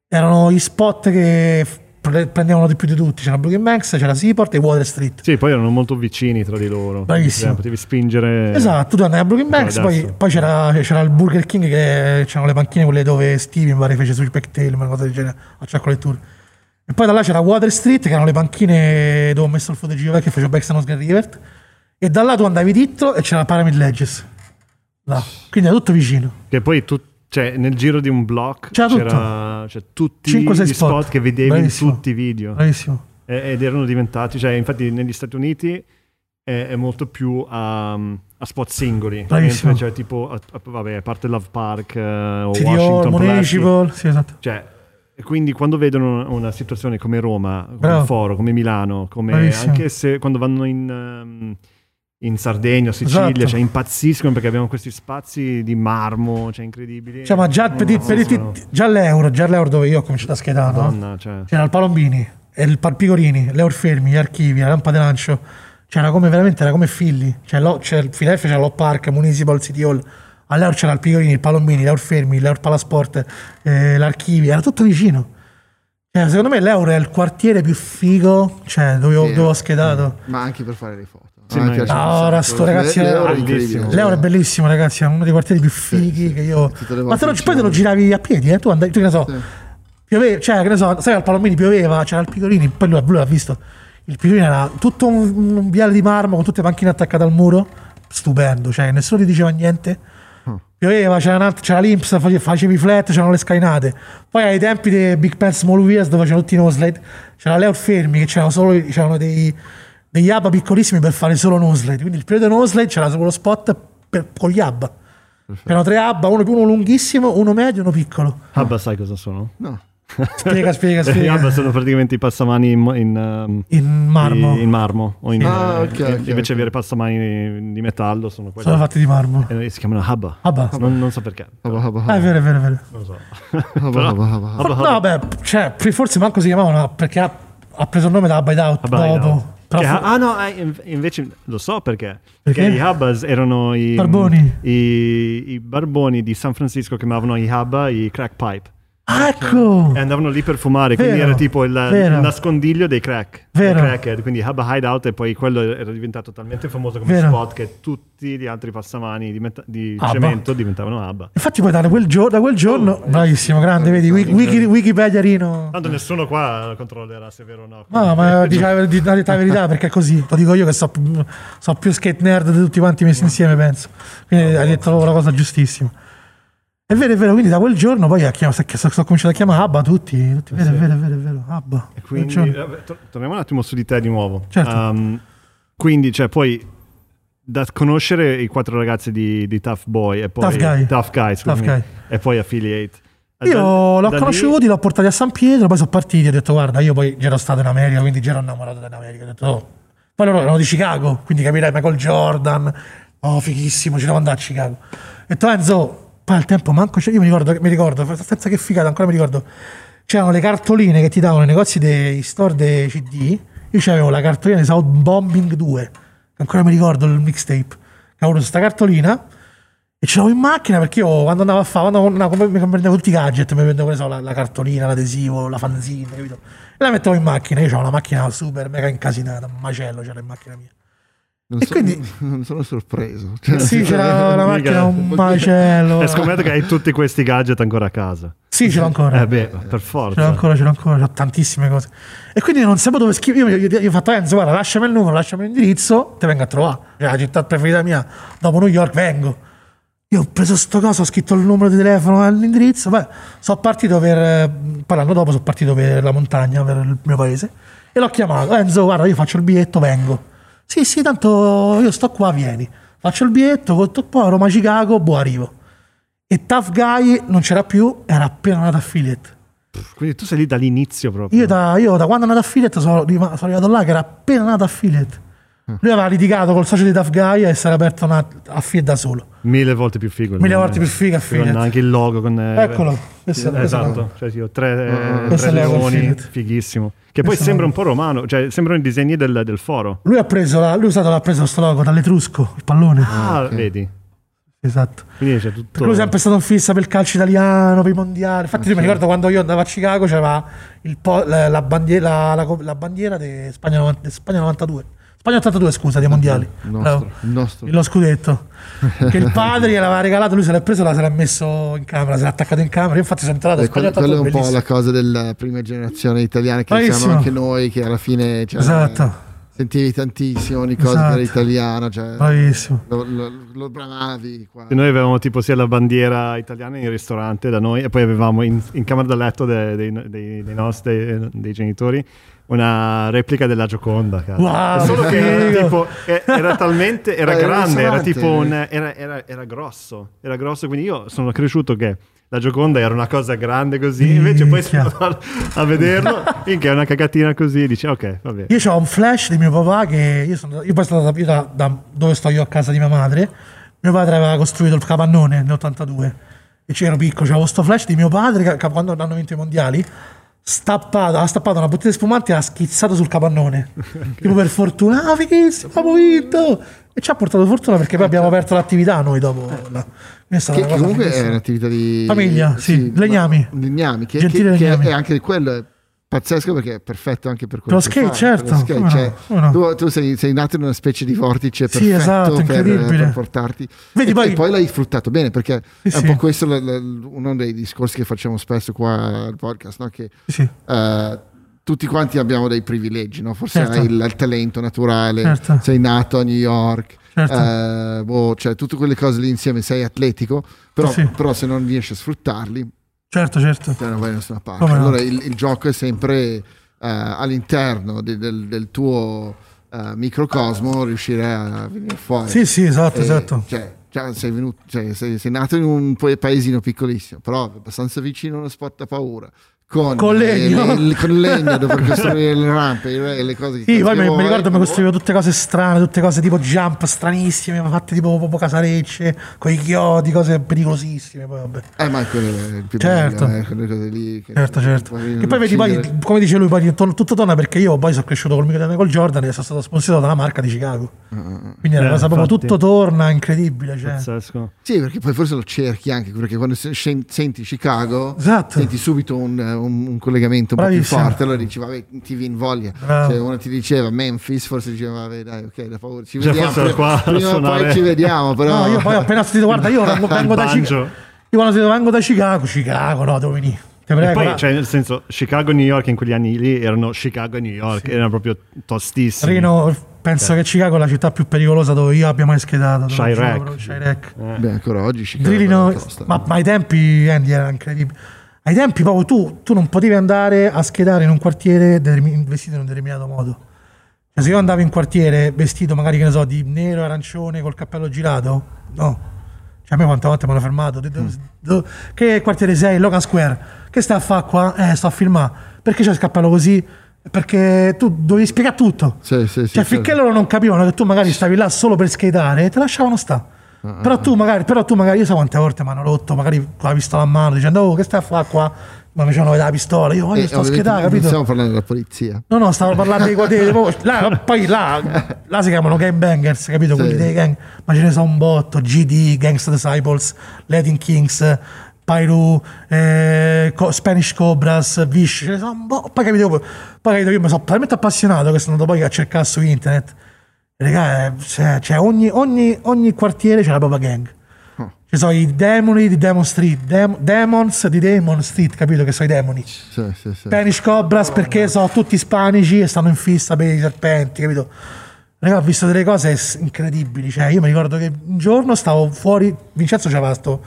Erano gli spot che prendevano di più di tutti. C'era Brooklyn Banks, c'era Seaport e Water Street.
Sì, poi erano molto vicini tra di loro.
Bravissimo.
Cioè, Potevi spingere.
Esatto, tu andavi a Brooklyn Banks, poi, poi c'era, c'era il Burger King che c'erano le panchine quelle dove Stevie mi pare fece Switchback Tail, una cosa del genere, a Chocolate Tour. E poi da là c'era Water Street, che erano le panchine dove ho messo il footage vecchio che facevo Backstone Oscar Rivert. E da là tu andavi diritto e c'era Pyramid Ledges. Là. Quindi era tutto vicino.
Che poi tu, cioè, nel giro di un block
C'era
c'era, cioè, tutti
Cinque,
gli spot.
spot.
che vedevi
Bravissimo.
in tutti i video.
Bravissimo.
Ed erano diventati, cioè, infatti, negli Stati Uniti è, è molto più a, a spot singoli.
Bravissimo.
Mentre, cioè, tipo, a, a- vabbè, a parte Love Park eh, o
Hall,
Washington,
Municipal, sì, esatto.
Cioè, e quindi quando vedono una situazione come Roma, come. Foro, come Milano, come
Bravissimo.
anche se quando vanno in, ehm, in Sardegna Sicilia,
Esatto.
cioè impazziscono perché abbiamo questi spazi di marmo, cioè incredibili.
Cioè, ma già, per, di- per di- già all'euro, già all'euro dove io ho cominciato a schedare, no?
Madonna, cioè.
C'era il Palombini, e il Parpicorini, le Orfermi, gli archivi, la lampa di lancio. C'era come veramente, era come figli. Cioè, lo, c'era il Filadelfia c'era lo Park, Municipal City Hall. All'Euro c'era il Picorini, il Palombini, le Orfermi, l'Eur Palasport, eh, l'archivio, era tutto vicino. Cioè, secondo me l'Euro è il quartiere più figo, cioè, dove, ho,
Sì.
dove ho schedato.
Ma anche per fare le foto.
Sì,
A me
ma-
piace
No, ora sto, ragazzi,
Le- le
è
ore
bellissimo.
L'Euro è bellissimo, ragazzi, è uno dei quartieri più fighi che io... Ma te lo, poi te lo giravi a piedi, eh? Tu andavi, tu che ne so,
Sì.
pioveva, cioè, che ne so, sai al Palombini pioveva, c'era il Picorini, poi lui, lui l'ha visto. Il Picorini era tutto un, un viale di marmo con tutte le panchine attaccate al muro, stupendo, cioè nessuno ti diceva niente. Pioveva, c'era, un'altra- c'era l'Imps, face- facevi flat, c'erano le scalinate. Poi ai tempi dei Big Pants Small Wheels dove c'erano tutti i noslide, c'era Leo Fermi che c'erano solo c'erano dei, degli ABBA piccolissimi per fare solo noslide. Quindi il periodo noslide c'era solo lo spot per- con gli ABBA. C'erano tre ABBA, uno, uno lunghissimo, uno medio e uno piccolo.
Hubba sai cosa sono?
No.
Spiega, spiega, [laughs]
Gli
spiega.
Hubba sono praticamente i passamani in, in, ehm,
In marmo.
in marmo o in,
Ah,
eh,
ok, ok,
invece
ok.
di avere passamani di metallo sono quelli
Sono fatti di marmo.
eh, si chiamano Hubba.
Hubba.
Non, non so perché.
Hubba, hubba,
Ah, è vero, è vero, è vero.
Non lo so.
Hubba, [laughs]
No, vabbè, cioè, forse manco si chiamavano perché ha, ha preso il nome da Bite Out
Hubba
dopo. Però
Che-
fu-
ah no, eh, in- invece lo so perché. Perché,
Perché?
i Hubbas erano i
Barboni.
I, i barboni di San Francisco che chiamavano i Hubba i crack pipe.
Ecco!
E andavano lì per fumare, quindi
Vero,
era tipo il, il nascondiglio dei crack.
Vero.
dei crackhead, quindi Hubba Hideout e poi quello era diventato talmente famoso come
Vero.
spot che tutti gli altri passamani di, meta- di cemento diventavano Hubba.
Infatti poi da quel, gio- da quel giorno, bravissimo, grande, vedi, Wiki, Wiki- Wikipedia Rino.
Tanto nessuno qua controllerà se è vero o no.
No, ma [laughs] diciamo di dare la verità perché è così. Lo dico io che so, so più skate nerd di tutti quanti messi insieme, penso. Quindi hai detto la cosa giustissima. È vero, è vero, quindi da quel giorno poi sto cominciato a chiamare Abba tutti, tutti. Vero, è vero, è vero, è vero, Abba.
E quindi, tor- torniamo un attimo su di te di nuovo.
Certo.
Um, quindi, cioè, poi da conoscere i quattro ragazzi di, di Tough Boy e poi
Tough Guy.
Tough Guy, scusami,
Tough Guy.
e poi Affiliate.
Io
da-
l'ho
da lì-
conosciuti, l'ho portati a San Pietro, poi sono partiti, ho detto guarda, io poi ero stato in America, quindi ero innamorato dell'America. Ho detto, oh. Poi loro erano di Chicago, quindi capirai Michael Jordan, oh fighissimo, ci devo andare a Chicago. E ho detto Enzo, poi al tempo manco, io mi ricordo, mi ricordo, senza che figata, ancora mi ricordo, c'erano le cartoline che ti davano nei negozi dei store dei CD, io c'avevo la cartolina di South Bombing 2, che ancora mi ricordo il mixtape, che avevo questa cartolina, e ce l'avevo in macchina perché io quando andavo a fare, quando mi prendevo tutti i gadget, mi prendevo so, la, la cartolina, l'adesivo, la fanzine, capito? E la mettevo in macchina, io avevo una macchina super mega incasinata, un macello c'era in macchina mia.
Non,
E
sono,
quindi- [laughs]
non sono sorpreso. Cioè,
Sì, c'era una [laughs] macchina,
Mica.
un [laughs] macello.
E scommetto che hai tutti questi gadget ancora a casa.
Sì, ce l'ho ancora.
Eh beh, per
Ce l'ho
forza.
ancora, ce l'ho ancora, ho tantissime cose. E quindi non sapevo dove scrivere. Io, io, io ho fatto Enzo, guarda, lasciami il numero, lasciami l'indirizzo, ti vengo a trovare. Cioè, la città preferita mia, dopo New York vengo. Io ho preso sto coso, ho scritto il numero di telefono e l'indirizzo. Beh, sono partito per. eh, Poi l'anno dopo sono partito per la montagna, per il mio paese. E l'ho chiamato. Enzo, guarda, io faccio il biglietto, vengo. Sì, sì, tanto io sto qua, vieni. Faccio il biglietto, col poi Roma-Chicago, boh, arrivo. E Tough Guy non c'era più, era appena nato affiliate.
Quindi tu sei lì dall'inizio proprio.
Io da, io da quando è nato affiliate sono, sono arrivato là che era appena nato affiliate. Lui aveva litigato col socio di Tough Guy e si era aperto una affiliate da solo.
Mille volte più figo. il
Mille volte più figo
Con
affiliate.
anche il logo. Con, eh,
Eccolo. Questo, questo
Esatto, cioè sì, ho tre, eh,
Questo
tre
è il logo
leoni, fighissimo. Che poi
Questo
sembra un po' romano, cioè sembrano i disegni del, del foro.
Lui ha preso, la, lui è stato, l'ha preso sto logo dall'Etrusco, il pallone.
Ah,
ok.
vedi.
Esatto.
Quindi c'è tutto...
Perché lui è sempre stato fissa per il calcio italiano, per i mondiali. Infatti, io mi ricordo quando io andavo a Chicago c'era il po- la, la bandiera, la, la bandiera di Spagna, 90 di Spagna 92. Spagna 82, scusa, dei mondiali.
Il nostro. Il nostro.
Lo scudetto [laughs] che il padre gliel'aveva regalato, lui se l'ha preso, la se l'ha messo in camera, se l'ha attaccato in camera. Io infatti sono entrato a
Eh, quello, quello è un
82,
po'
bellissimo.
la cosa della prima generazione italiana che
Bravissimo.
siamo anche noi, che alla fine cioè,
Esatto,
sentivi tantissimo ogni cosa
Esatto.
che era italiana, cioè,
bravissimo.
lo, lo, lo bramavi qua.
Noi avevamo tipo sia la bandiera italiana in ristorante da noi e poi avevamo in, in camera da letto dei, dei- dei- dei nostri dei genitori una replica della Gioconda.
Wow,
Solo che era, tipo, era talmente era grande, era tipo un era, era- era grosso, era grosso, quindi io sono cresciuto che la Gioconda era una cosa grande così, invece poi sono andato a vederlo, [laughs] minchia, è una cagatina così, dici ok, vabbè.
Io ho un flash di mio papà che io, sono, io poi sono andato da, da dove sto io a casa di mia madre. Mio padre aveva costruito il capannone nell'82 e c'ero piccolo, c'avevo questo flash di mio padre che quando hanno vinto i mondiali stappato, ha stappato una bottiglia di spumante e ha schizzato sul capannone. [laughs] tipo per fortuna, ah fighissimo, abbiamo vinto! E ci ha portato fortuna perché poi abbiamo aperto l'attività noi dopo. la- stata
Che, che comunque è un'attività di
Famiglia, sì, legnami.
ma- legnami, che, che- che
legnami.
è anche quello è pazzesco perché è perfetto anche per quello
lo skate,
fai,
certo,
lo skate,
no,
cioè,
no.
tu, tu sei, sei nato in una specie di vortice
Sì,
perfetto
esatto,
per, per portarti
Vedi,
e,
poi-
poi l'hai sfruttato bene perché
Sì,
è un
sì.
po' questo l- l- uno dei discorsi che facciamo spesso qua al podcast no? che
Sì, sì,
eh, tutti quanti abbiamo dei privilegi, no? forse
Certo.
hai il, il talento naturale,
Certo.
sei nato a New York,
certo.
eh, boh, cioè tutte quelle cose lì insieme, sei atletico, però,
Sì.
però se non riesci a sfruttarli,
certo, certo.
te non vai da nessuna parte.
No?
Allora il, il gioco è sempre eh, all'interno de- del, del tuo eh, microcosmo riuscire a venire fuori.
Sì, sì, esatto,
E,
esatto.
Cioè, già sei, venuto, cioè, sei, sei nato in un pa- paesino piccolissimo, però abbastanza vicino a uno spot a paura. Con,
Con legno.
eh, le- con il legno dove [laughs] costruire le rampe e le cose che
Sì, poi mi, mi ricordo mi costruivo tutte cose strane, tutte cose tipo jump stranissime, fatte tipo proprio casarecce, con i chiodi, cose pericolosissime. Poi vabbè.
Eh, ma quello è il più
Certo.
bello, eh, quelle cose lì. Che
Certo, certo. Che poi vedi, poi, come dice lui, poi to- tutto torna perché io poi sono cresciuto col mio Michael Jordan e sono stato sponsorizzato dalla marca di Chicago. Quindi è una
Eh,
cosa proprio tutto torna, incredibile. Cioè.
Pazzesco.
Sì, perché poi forse lo cerchi anche, perché quando senti Chicago,
Esatto.
senti subito un, un- un collegamento un po' più forte, allora dici, vabbè, ti viene voglia. Cioè, uno ti diceva Memphis, forse diceva, vabbè, dai, ok, da paura, ci
Cioè,
vediamo.
ero qua
prima o
suonare.
poi ci vediamo, però...
No, io poi appena sentito, guarda, io [laughs] vengo, vengo da. Chicago. Io quando vengo da Chicago, Chicago, no, devo venire.
E
prego,
poi, cioè, nel senso, Chicago e New York in quegli anni lì erano Chicago e New York, erano proprio tostissimi.
Rino, penso che Chicago è la città più pericolosa dove io abbia mai schedato.
Chirac.
Chirac.
Eh.
Beh, ancora oggi Chicago
Drillino,
è tosta.
ma, ma ai tempi Andy era incredibile. Ai tempi proprio tu, tu non potevi andare a schedare in un quartiere vestito in un determinato modo. Cioè, se io andavo in quartiere vestito magari, che ne so, di nero, arancione, col cappello girato, no. Cioè, a me quante volte mi hanno fermato.
Mm.
che quartiere sei? Logan Square. Che stai a fare qua? Eh, sto a filmare. Perché c'è il cappello così? Perché tu dovevi spiegare tutto.
Sì, sì, sì,
Cioè, finché
certo.
loro non capivano che tu magari stavi là solo per skateare, te lasciavano sta. Però tu magari, però tu magari, io so quante volte mi hanno rotto, magari con la pistola a mano, dicendo, oh, che stai a fare qua? Ma mi facevano vedere la pistola, io voglio
E
sto a
ovviamente
skateare,
non
capito?
stiamo parlando della polizia.
No, no, stavo parlando dei proprio- [laughs] là, poi là, là si chiamano gangbangers, capito?
Sì.
Quelli dei gang. Ma ce ne sono un botto: GD, Gangsta Disciples, Latin Kings, Pyru, eh, Spanish Cobras, Vish. Ce ne sono un botto. Poi capito, poi capito, io mi sono talmente appassionato che sono andato poi a cercare su internet. Raga, cioè, cioè, ogni, ogni, ogni quartiere c'è la propria gang. Ci sono i demoni di Demon Street, dem- demons di Demon Street, capito che sono i demoni.
Sì, sì, sì.
Spanish Cobras perché sono tutti ispanici e stanno in fissa per i serpenti, capito? Raga, ho visto delle cose incredibili. Cioè, io mi ricordo che un giorno stavo fuori, Vincenzo c'era sto,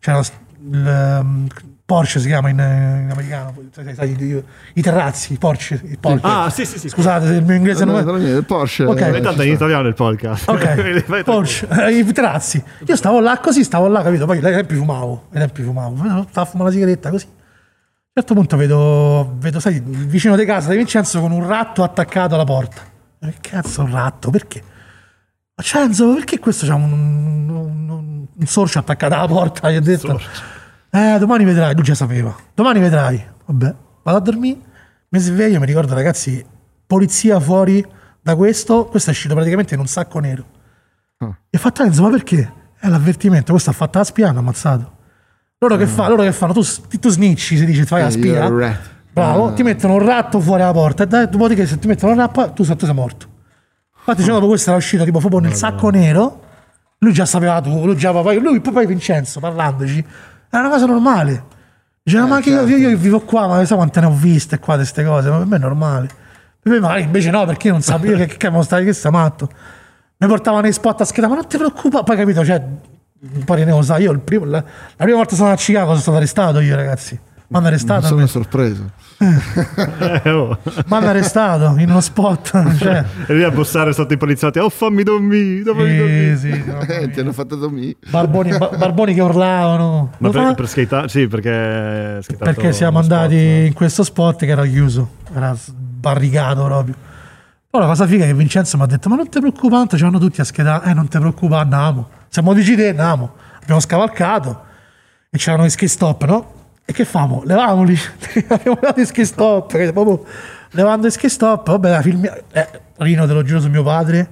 c'era il um, Porsche si chiama in, in americano, sai, sai, i, i terrazzi, i Porsche, i Porsche.
Ah, sì, sì, sì.
Scusate, il mio inglese
No,
non
no,
è...
il Porsche.
Ok.
eh,
tanto è in italiano il podcast.
Ok. [laughs] Porsche, eh, i terrazzi. Io stavo là così, stavo là, capito? Poi ai tempi fumavo, ai tempi fumavo, stavo a fumare la sigaretta così. A un certo punto vedo, vedo, sai, il vicino di casa di Vincenzo con un ratto attaccato alla porta. Che cazzo un ratto? Perché? Ma Cenzo, perché questo c'ha un, un, un, un sorcio attaccato alla porta? Gli ho detto, eh, domani vedrai. Lui già sapeva. Domani vedrai. Vabbè, vado a dormire, mi sveglio, mi ricordo ragazzi, polizia fuori da questo, questo è uscito praticamente in un sacco nero.
Ah.
E fatto Enzo, ma perché? È l'avvertimento, questo ha fatto la spia, hanno ammazzato. Loro che, fa, loro che fanno? Tu, tu snitchi, si dice, fai la
Eh,
spia. Bravo,
Ah.
ti mettono un ratto fuori alla porta e dai, dopodiché se ti mettono un ratto, tu, sei- tu sei morto. Infatti, giorno dopo questo era uscito tipo proprio nel sacco nero. Lui già sapeva tu, lui già poi, lui poi Vincenzo parlandoci, era una cosa normale. Diceva,
Eh,
ma che io,
certo.
io, io vivo qua, ma sai quante ne ho viste qua queste cose, ma per me è normale. Per me magari invece no, perché io non sapevo che, cavolo stai, che sei matto. Mi portavano nei spot a scheda, ma non ti preoccupare, poi capito, cioè, un po' ne lo sai, io il primo- la, la prima volta sono a Chicago sono stato arrestato io ragazzi. Mi hanno arrestato.
Sono sorpreso.
Eh, oh.
Mi hanno arrestato in uno spot. Cioè,
E lì a bussare sotto i poliziotti. Oh, fammi dormire.
sì, sì,
Eh, ti hanno fatto dormire.
Barboni, ba- barboni che urlavano.
Ma per, per skata- Sì, perché...
perché siamo
spot,
andati
no?
in questo spot che era chiuso, era barricato proprio. Poi la cosa figa è che Vincenzo mi ha detto: Ma non ti preoccupare, ci vanno tutti a schedare. Eh, non ti preoccupare, andiamo. Siamo dici te, andiamo. Abbiamo scavalcato e c'erano i ski stop, no? E che famo? Levamoli. [laughs] Abbiamo dato i ski stop. proprio levando i ski stop, vabbè, la film. Eh, Rino, te lo giuro su mio padre.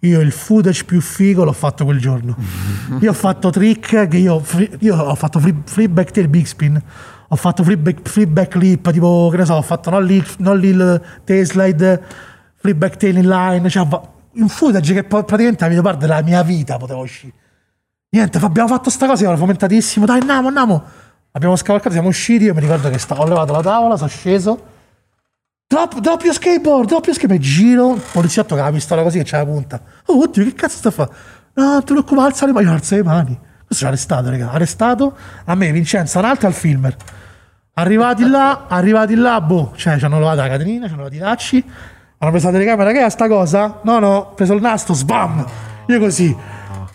Io il footage più figo l'ho fatto quel giorno. [laughs] Io ho fatto trick che io, io ho fatto free, free back tail big spin. Ho fatto free back, free back lip, tipo, che ne so, ho fatto non lì, non lì il tail slide, free back tail in line, cioè un footage che praticamente la videoparte della mia vita poteva uscire. Niente, abbiamo fatto sta cosa, io ero fomentatissimo, dai, andiamo, andiamo. Abbiamo scavalcato, siamo usciti, io mi ricordo che stavo, ho levato la tavola, sono sceso, Drop, doppio skateboard, doppio skateboard, giro, poliziotto che ha la pistola così che c'è la punta. Oh, oddio, che cazzo sta a fare? No, non ti preoccupare, alza le mani, io alzo le mani. Questo ha arrestato, raga. Arrestato a me, Vincenzo, un altro al filmer. Arrivati là, arrivati là, boh, cioè ci hanno levato la catenina, ci hanno levato i lacci, hanno preso la telecamera, che è sta cosa? No, no, ho preso il nastro, sbam! Io così,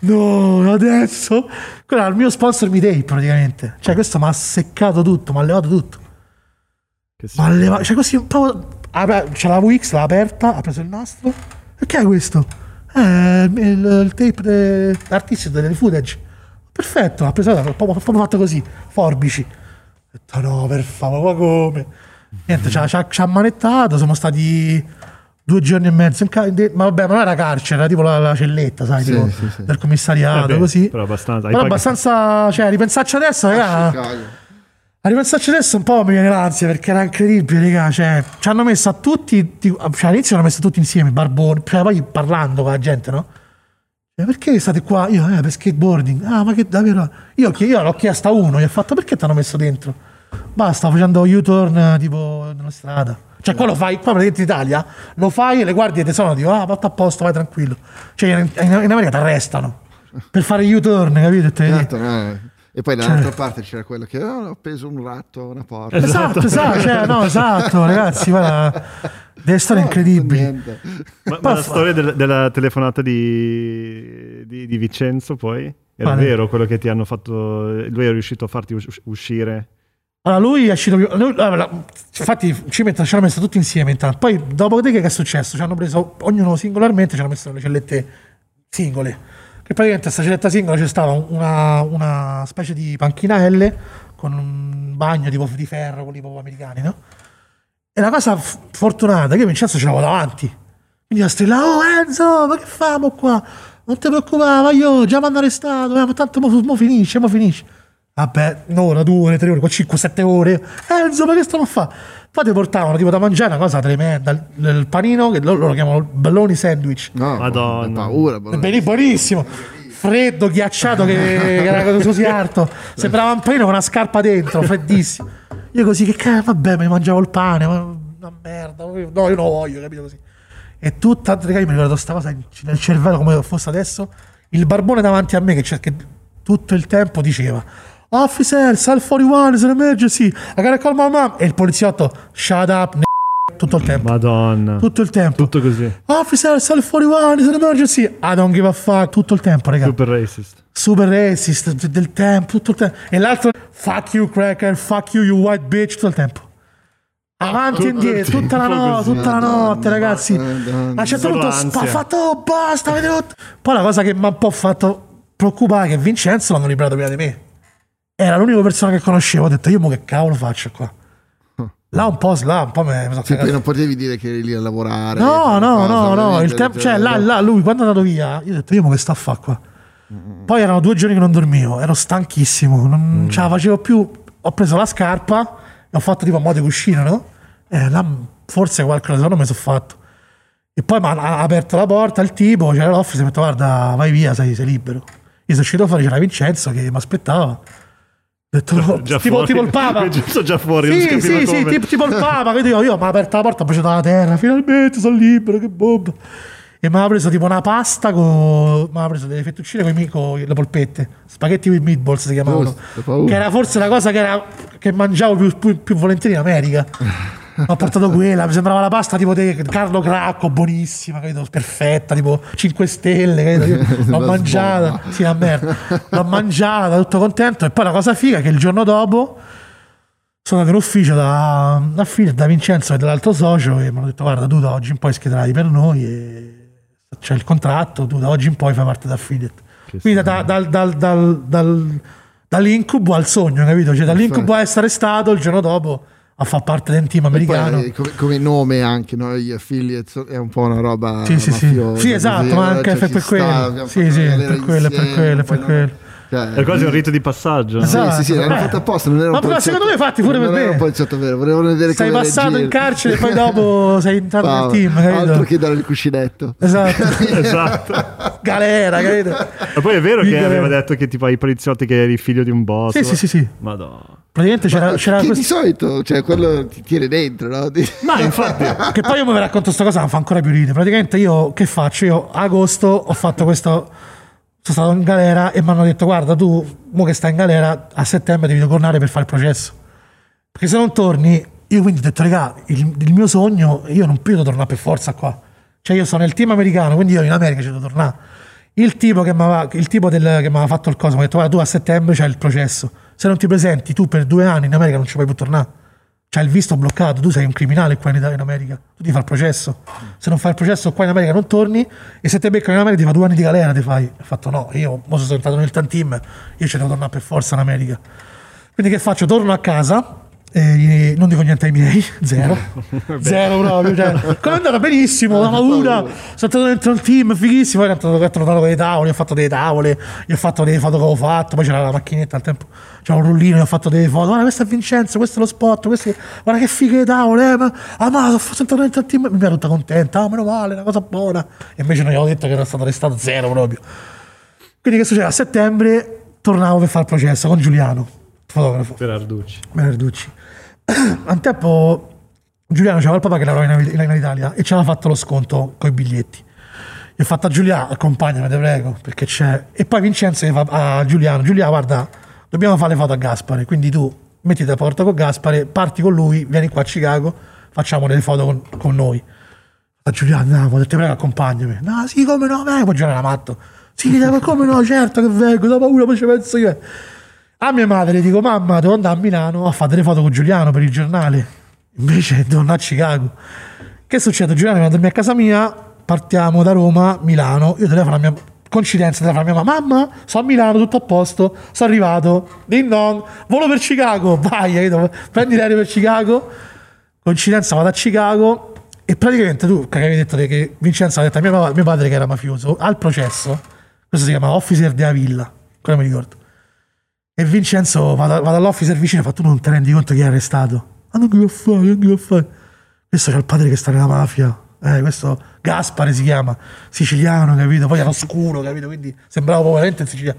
no, adesso... Quello era il mio sponsor mi tape praticamente. Cioè questo mi ha seccato tutto, mi ha levato tutto.
Che
Ma leva, cioè così po'. apre- C'è la VX, l'ha aperta, ha preso il nastro. E che è questo? Eh, il, il tape de- artistico delle footage. Perfetto, ha preso, proprio, proprio fatto così, forbici. Ho detto no, per favore, ma come? Niente, ci ha, ci ha- ci ha manettato, siamo stati due giorni e mezzo in ca- in de- ma vabbè, ma non era carcere, era tipo la, la celletta, sai,
Sì,
tipo,
sì, sì.
del commissariato,
Vabbè,
così.
però abbastanza-
Però abbastanza, cioè, ripensarci adesso, raga,
Chicago.
a ripensarci adesso un po' mi viene l'ansia perché era incredibile, raga. Cioè, ci hanno messo a tutti, ti- cioè all'inizio hanno messo tutti insieme, barboni, cioè poi parlando con la gente, no? Cioè, perché state qua? Io, eh, per skateboarding. Ah, ma che davvero? Io, io l'ho chiesto a uno, gli ho fatto perché ti hanno messo dentro? Basta, facendo U-turn tipo nella strada. Cioè, qua lo fai, qua praticamente in Italia, lo fai e le guardie ti sono, dico, ah, fatto a posto, vai tranquillo. Cioè, in, in- America ti arrestano per fare U-turn, capito? E te-
Certo, no. E poi dall'altra parte c'era quello che "Oh, ho appeso un ratto a una porta.
Esatto, esatto, cioè, no, [laughs] esatto, ragazzi, guarda, delle storie incredibili.
Niente.
Ma, ma la storia del- della telefonata di, di, di Vincenzo poi? Era
Quale?
vero quello che ti hanno fatto... Lui è riuscito a farti us- uscire?
Allora, lui è uscito più. infatti, ci, mettono, ci hanno messo tutti insieme intanto. Poi, dopo che è successo? Ci hanno preso ognuno singolarmente, ci hanno messo le cellette singole. Che praticamente questa celletta singola c'è stata una, una specie di panchina L con un bagno tipo di ferro, quelli proprio americani, no? E la cosa fortunata è che Vincenzo ce l'avevo davanti. Quindi io strillavo, oh Enzo, ma che famo qua? Non ti preoccupare, io già mi hanno arrestato, eh, ma tanto mo, mo finisce, mo finisce. Vabbè, un'ora, due ore, tre ore, 5, sette ore. Enzo, ma che stiamo a fare? Poi ti portavano tipo da mangiare una cosa tremenda. Il, il panino, che loro lo chiamano balloni sandwich.
No,
Madonna.
paura.
È ben- buonissimo. Freddo, ghiacciato, che, che era così alto. Sembrava un panino con una scarpa dentro, freddissimo. Io così, che cazzo, vabbè, mi mangiavo il pane, ma una merda. No, io non lo voglio, capito così. E tutta, raga, mi ricordo questa cosa nel cervello come fosse adesso. Il barbone davanti a me che, che tutto il tempo diceva Officer, Sal 41 is an emergency. I gotta call my mom. E il poliziotto, shut up, n- tutto il tempo.
Madonna.
Tutto il tempo.
Tutto così.
Officer, Sal 41 is an emergency. I don't give a fuck. Tutto il tempo, raga.
Super racist.
Super racist del tempo, tutto il tempo. E l'altro, fuck you, cracker, fuck you, you white bitch, tutto il tempo. Avanti e indietro, tutta la notte, tutta la notte, ragazzi. A un certo punto oh, basta, rotto. Poi la cosa che mi ha un po' fatto preoccupare è che Vincenzo l'hanno liberato prima di me. Era l'unica persona che conoscevo. Ho detto, io mo che cavolo faccio qua? Là un po', là un po' mi mi sono
Sì, non potevi dire che eri lì a lavorare.
No, no, no, no, il tempo, cioè
cioè,
là, là, lui quando è andato via, io ho detto, io mo che sto a fare qua? Poi erano due giorni che non dormivo, ero stanchissimo, non ce la facevo più, ho preso la scarpa e ho fatto tipo a modo di cuscino, no? E là forse qualcosa secondo me mi sono fatto. E poi mi ha aperto la porta il tipo, c'era l'office, mi ha detto guarda vai via, sei, sei libero. Io sono uscito fuori, c'era Vincenzo che mi aspettava. Ho detto, no,
Già
tipo,
fuori.
tipo il Papa. [laughs]
Sono già fuori, non
Sì,
capiva
sì, sì, tipo il Papa. Quindi io, io mi ha aperto la porta, ho baciato la terra. Finalmente sono libero, che bomba. E mi ha preso tipo una pasta con. Mi ha preso delle fettuccine con, con le polpette. Spaghetti with meatballs si chiamavano.
Giusto, paura.
che era forse la cosa che, era, che mangiavo più, più, più volentieri in America. [laughs] ho portato quella, mi sembrava la pasta tipo di Carlo Cracco, buonissima, capito? Perfetta, tipo 5 stelle, capito? [laughs] L'ho mangiata, sì, la merda. L'ho mangiata, tutto contento. E poi la cosa figa è che il giorno dopo sono andato in ufficio da, da, Phil- da Vincenzo e dall'altro socio e mi hanno detto guarda tu da oggi in poi schederai per noi e c'è il contratto, tu da oggi in poi fai parte da affiliate. Quindi da- dal- dal- dal- dal- dall'incubo al sogno, capito? Cioè dall'incubo a essere stato il giorno dopo a far parte del team
E poi,
americano.
eh, come, come nome anche, no? gli affiliates è un po' una roba
Sì, sì, sì. Sì, esatto, ma
no?
anche
Cioè,
per quello. Sì, sì, per quello, per quello, per quello.
Cioè,
È quasi un rito di passaggio. no?
Sì, sì, sì, l'hanno
Eh.
fatto apposta, non era un
Ma però
poliziotto-
secondo me fatti pure per
non era
me.
un poliziotto vero, volevano vedere
Sei passato
reagire.
in carcere e poi dopo [laughs] sei entrato nel
Wow,
team,
Altro
capito?
che dare il cuscinetto.
Esatto. [laughs]
Esatto.
Galera, capito?
E poi è vero che aveva detto che tipo ai poliziotti che eri figlio di un boss.
Sì, sì, sì, sì.
Madonna.
Praticamente c'era, c'era
che
questo...
di solito, cioè quello ti tiene dentro, no? Di-
No, [laughs] infatti, che poi io mi racconto questa cosa, mi fa ancora più ridere. Praticamente io che faccio? Io a agosto ho fatto questo. Sono stato in galera e mi hanno detto: Guarda, tu, mo che stai in galera, a settembre devi tornare per fare il processo. Perché se non torni, io quindi ho detto, raga, il, il mio sogno, io non posso tornare per forza qua. Cioè, io sono nel team americano, quindi io in America ci devo tornare. Il tipo che mi aveva, fatto il coso mi ha detto: Guarda, tu a settembre c'hai il processo. Se non ti presenti, tu per due anni in America non ci puoi più tornare. C'hai il visto bloccato, tu sei un criminale qua in, Italia- in America, tu ti fai il processo. Se non fai il processo qua in America non torni e se te beccano in America ti fa due anni di galera, ti fai. Ho fatto no, io mo sono entrato nel tan team, io ci devo tornare per forza in America. Quindi che faccio? Torno a casa, e non dico niente ai miei, [laughs] zero, zero proprio. Cioè, [laughs] è andata benissimo, la paura, sono entrato dentro il team, fighissimo, poi ho trovato- trovato dei tavoli, ho fatto delle tavole, gli ho fatto delle foto che avevo fatto, poi c'era la macchinetta al tempo, c'era un rullino, gli ho fatto delle foto, guarda questo è Vincenzo, questo è lo spot, questo è- guarda che fighe le tavole, eh, ma, ah ma sono entrato dentro il team, mi era tutta contenta, ah meno male, una cosa buona, e invece non gli avevo detto che era stato arrestato zero proprio. Quindi che succede? A settembre tornavo per fare il processo con Giuliano, fotografo.
Per Arducci. [coughs]
Un tempo Giuliano c'aveva il papà che lavorava in, in Italia e ci aveva fatto lo sconto con i biglietti. Gli ho fatto a Giuliano, accompagnami, te prego, perché c'è. E poi Vincenzo gli fa a Giuliano, Giuliano, guarda, dobbiamo fare le foto a Gaspare, quindi tu mettiti a porta con Gaspare, parti con lui, vieni qua a Chicago, facciamo delle foto con, con noi. A Giuliano, no, te prego, accompagnami. No, sì, come no, vengo. Giuliano era matto. Sì, dai, come no, certo che vengo, da paura, poi ci penso io. A mia madre dico, mamma, devo andare a Milano a fare delle foto con Giuliano per il giornale. Invece [laughs] devo andare a Chicago. Che succede? Giuliano viene a dormire a casa mia, partiamo da Roma, Milano, io telefono a mia... Coincidenza, telefono a mia mamma, mamma, sono a Milano, tutto a posto, sono arrivato, ding dong, volo per Chicago, [laughs] vai, capito? prendi l'aereo per Chicago, coincidenza vado a Chicago e praticamente tu che avevi detto che Vincenzo ha detto a mio padre che era mafioso al processo questo si chiama officer della villa quello mi ricordo E Vincenzo va, da- va dall'officer vicino e fa: Tu non ti rendi conto chi è arrestato? Ma non che lo fai, non che lo fai. Questo c'è il padre che sta nella mafia. Eh, questo Gaspare si chiama, siciliano, capito? Poi era scuro, capito? Quindi sembrava proprio in Sicilia.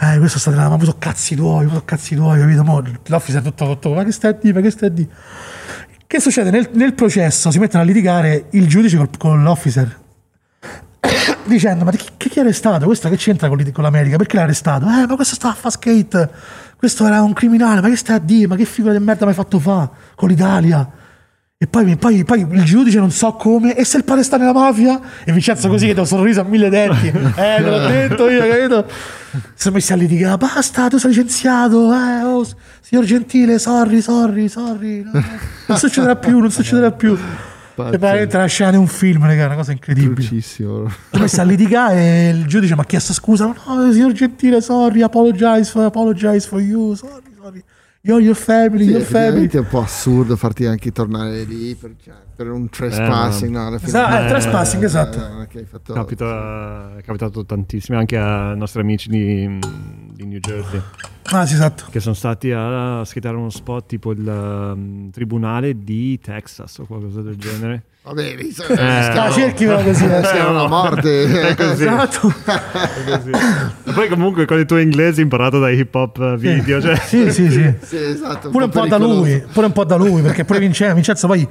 Eh, questo sta nella mafia, sono cazzi tuoi, sono cazzi tuoi, capito? Mo, l'officer tutto tutto, ma che stai a dire, ma che stai a dire? Che succede? Nel, nel processo si mettono a litigare il giudice col- con l'officer dicendo ma chi, chi è arrestato? Questo che c'entra con, con l'America? Perché l'ha arrestato? Eh ma questo stava a fare skate questo era un criminale ma che stai a dire? ma che figura di merda mi hai fatto fa con l'Italia? e poi, poi- poi il giudice non so come e se il padre sta nella mafia? e Vincenzo così che da un sorriso a mille denti [laughs] eh te l'ho detto io capito? sono messi a litigare basta tu sei licenziato eh, oh, signor Gentile sorry sorry sorry no, no. non succederà più non succederà più E scena di un film, raga, una cosa incredibile. Poi sta a litigare e il giudice mi ha chiesto scusa. No, signor Gentile, sorry, apologize for, apologize for you, sorry, sorry. You're your family,
Sì,
your family.
è un po' assurdo farti anche tornare lì per, cioè, per un trespassing. no, alla fine-
Esatto, eh, trespassing, esatto.
hai fatto-
Capita, è capitato tantissimo anche a nostri amici di, di New Jersey
Ah, sì, esatto.
che sono stati a schittare uno spot tipo il um, tribunale di Texas o qualcosa del genere.
Vabbè, visto,
Eh,
Ah, cerchilo così. eh.
Rischiano la morte. [laughs]
È così.
Esatto.
Così. E poi comunque con il tuo inglese imparato dai hip hop video, cioè,
Sì, sì, sì.
Sì, esatto,
Pure un po' da lui, pure un po' da lui, perché pure Vincenzo, Vincenzo poi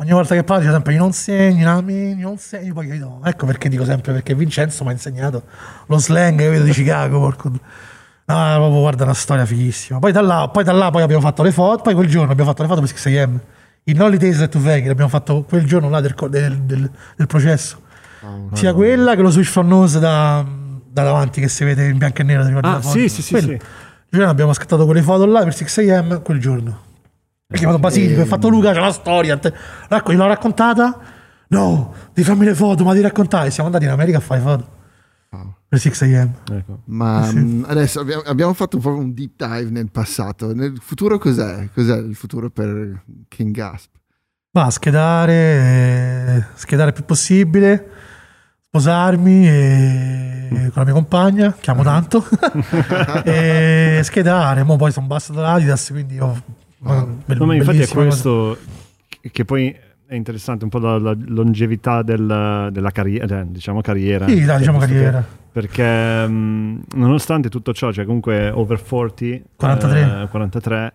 ogni volta che parla dice sempre io non segni, no, mi- io non segni, poi capito? ecco perché dico sempre, perché Vincenzo mi ha insegnato lo slang capito, di Chicago, porco. No, proprio guarda una storia fighissima. Poi da là, poi da là poi abbiamo fatto le foto, poi quel giorno abbiamo fatto le foto per 6M. In Holidays to Vegas abbiamo fatto quel giorno là del, del- del- del processo. Sia quella che lo switch from nose da, da davanti che si vede in bianco e nero.
Ah, sì, sì, sì, sì.
Il giorno abbiamo scattato quelle foto là per 6am quel giorno. Ha chiamato Basilico, ha fatto Luca, c'è una storia. te- Racco, gliel'ho raccontata? No, di fammi le foto, ma di raccontare. Siamo andati in America a fare foto. Per 6am.
ecco.
Ma mh, adesso abbiamo, abbiamo fatto un po' un deep dive nel passato. Nel futuro cos'è? Cos'è il futuro per King Gasp?
Va, schedare, eh, schedare il più possibile, sposarmi e- con la mia compagna, che amo tanto, [laughs] [laughs] e schedare. Mo poi sono basso dall'Adidas, quindi io... bel-
No, ma infatti è questo che- poi è interessante un po' la, la longevità del- della carriera, diciamo carriera.
Sì, dai, diciamo
Visto che-
carriera.
Perché mh, nonostante tutto ciò, cioè comunque over 40,
43.
eh, 43,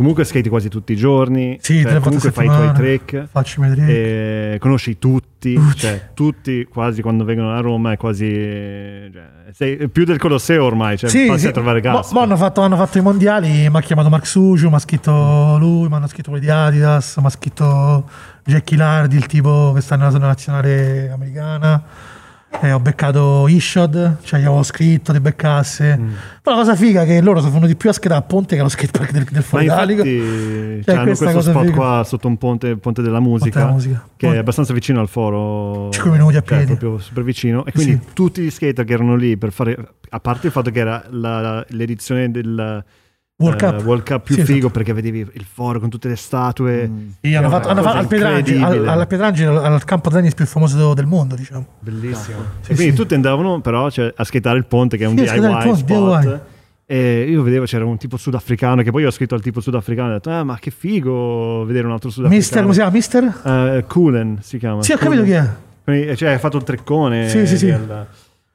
comunque skati quasi tutti i giorni,
Sì,
cioè, comunque fai i tuoi
settimana.
trick,
Facci vedere.
e conosci tutti,
Tutti.
cioè tutti quasi quando vengono a Roma è quasi cioè, sei più del Colosseo ormai, cioè passi a trovare gas.
mo hanno, fatto, hanno fatto i mondiali, mi ha chiamato Mark Suciu, mi ha scritto lui, mi hanno scritto quelli di Adidas, mi ha scritto Jackie Lardi, il tipo che sta nella zona nazionale americana. E ho beccato Ishod, cioè gli avevo scritto di beccasse.
Mm.
Poi la cosa figa è che loro sono venuti più a schedare a Ponte che allo skatepark del, del Italico.
infatti [laughs]
Cioè,
hanno questo spot
figa.
qua sotto un ponte, ponte della musica,
della musica.
che è
Poi-
abbastanza vicino al foro.
Cinque minuti a
cioè,
piedi.
proprio super vicino. E quindi
Sì.
tutti gli skater che erano lì per fare, a parte il fatto che era la- l'edizione del
World
eh,
Cup.
World Cup più
Sì,
figo
esatto.
perché vedevi il foro con tutte le statue.
Mm.
Sì, hanno fatto, hanno fatto al Pedrangi, al,
incredibile.
al Pedrangi, al, al campo tennis più famoso del mondo, diciamo.
Bellissimo.
Sì,
e quindi
sì.
tutti andavano però cioè, a skateare il ponte che è un
Sì,
DIY
ponte,
spot.
DIY.
E io vedevo c'era un tipo sudafricano che poi io ho scritto al tipo sudafricano e ho detto ah ma che figo vedere un altro sudafricano.
Mister, come si chiama? Mister?
Eh, Coolen si chiama.
Sì, ho capito chi è.
Quindi, Cioè, hai fatto il treccone.
Sì, sì, sì.
del-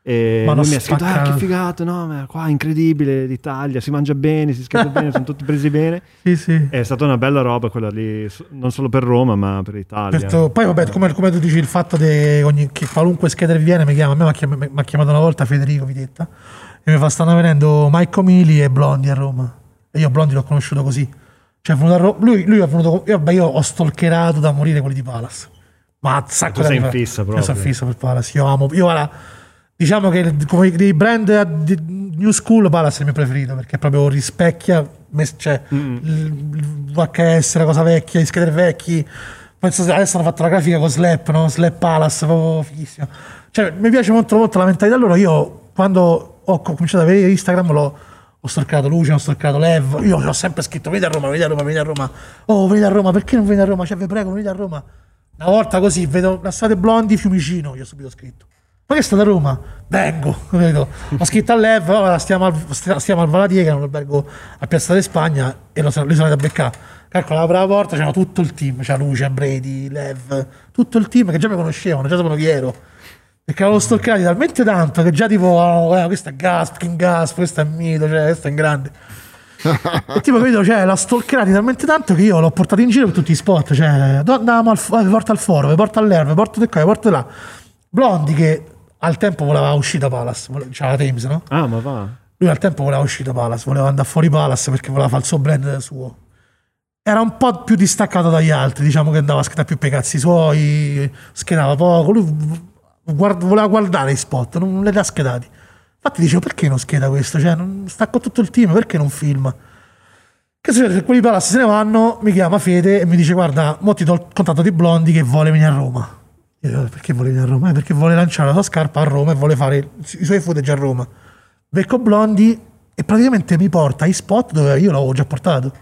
E
Ma
lui mi ha scritto, ah, che figato, no, ma qua è incredibile l'Italia, si mangia bene, si scherza bene, sono tutti presi bene.
Sì, sì.
È stata una bella roba quella lì, non solo per Roma, ma per l'Italia.
Questo- poi vabbè, come, come tu dici il fatto ogni- che qualunque skater viene mi chiama, a me mi ha chiamato una volta Federico Videtta e mi fa stanno venendo Mike Omili e Blondi a Roma. E io Blondi l'ho conosciuto così. Cioè è venuto a Ro- lui, lui è venuto, io, vabbè, io ho stalkerato da morire quelli di Palace. Ma un sacco
Tu sei in fissa
Io
proprio.
sono in fissa per Palace. Io amo, io guarda, diciamo che come dei brand di New School Palace è il mio preferito perché proprio rispecchia cioè, il, il VHS, la cosa vecchia, gli skater vecchi. Penso adesso hanno fatto la grafica con Slap, no? Slap Palace, proprio fighissimo. Cioè, mi piace molto, molto la mentalità loro. Io quando ho co- cominciato ad avere Instagram l'ho ho stalkato Luce, ho stalkato Lev. Io ho sempre scritto: Venite a Roma, venite a Roma, venite a Roma. Oh, venite a Roma, perché non venite a Roma? Cioè, vi prego, venite a Roma. Una volta così vedo la strada blondi Fiumicino, io ho subito scritto. Ma che sta da Roma? Vengo, capito? [laughs] Ho scritto a Lev, ora stiamo al, stiamo al Valatie, che è un albergo a Piazza di Spagna, e lo sono, li sono andato a beccare. Calcola, apre la porta, c'era tutto il team, c'era Lucia, Brady, Lev, tutto il team che già mi conoscevano, già sapevano chi ero. Perché avevo stalkerati talmente tanto che già tipo, oh, eh, questo è Gasp, King Gasp, questo è Mito, cioè, questo è in grande. [laughs] e tipo, capito, cioè, l'ho stalkerati talmente tanto che io l'ho portato in giro per tutti i spot, cioè, andavamo al, vi porta al foro, porta all'erba, vi porto di qua, di là. Blondi che al tempo voleva uscire da Palace, c'era la Thames, no?
Ah, ma va.
Lui al tempo voleva uscire da Palace, voleva andare fuori Palace perché voleva fare il suo brand suo. Era un po' più distaccato dagli altri, diciamo che andava a schedare più per i cazzi suoi, schedava poco. Lui guard- voleva guardare i spot, non, li ha schedati. Infatti dicevo, perché non scheda questo? Cioè, non, sta con tutto il team, perché non filma? Che succede? Se quelli di Palace se ne vanno, mi chiama Fede e mi dice, guarda, mo ti do il contatto di Blondi che vuole venire a Roma. Dico, perché vuole venire a Roma? Eh, perché vuole lanciare la sua scarpa a Roma e vuole fare i suoi footage a Roma. Becco Blondi e praticamente mi porta ai spot dove io l'avevo già portato.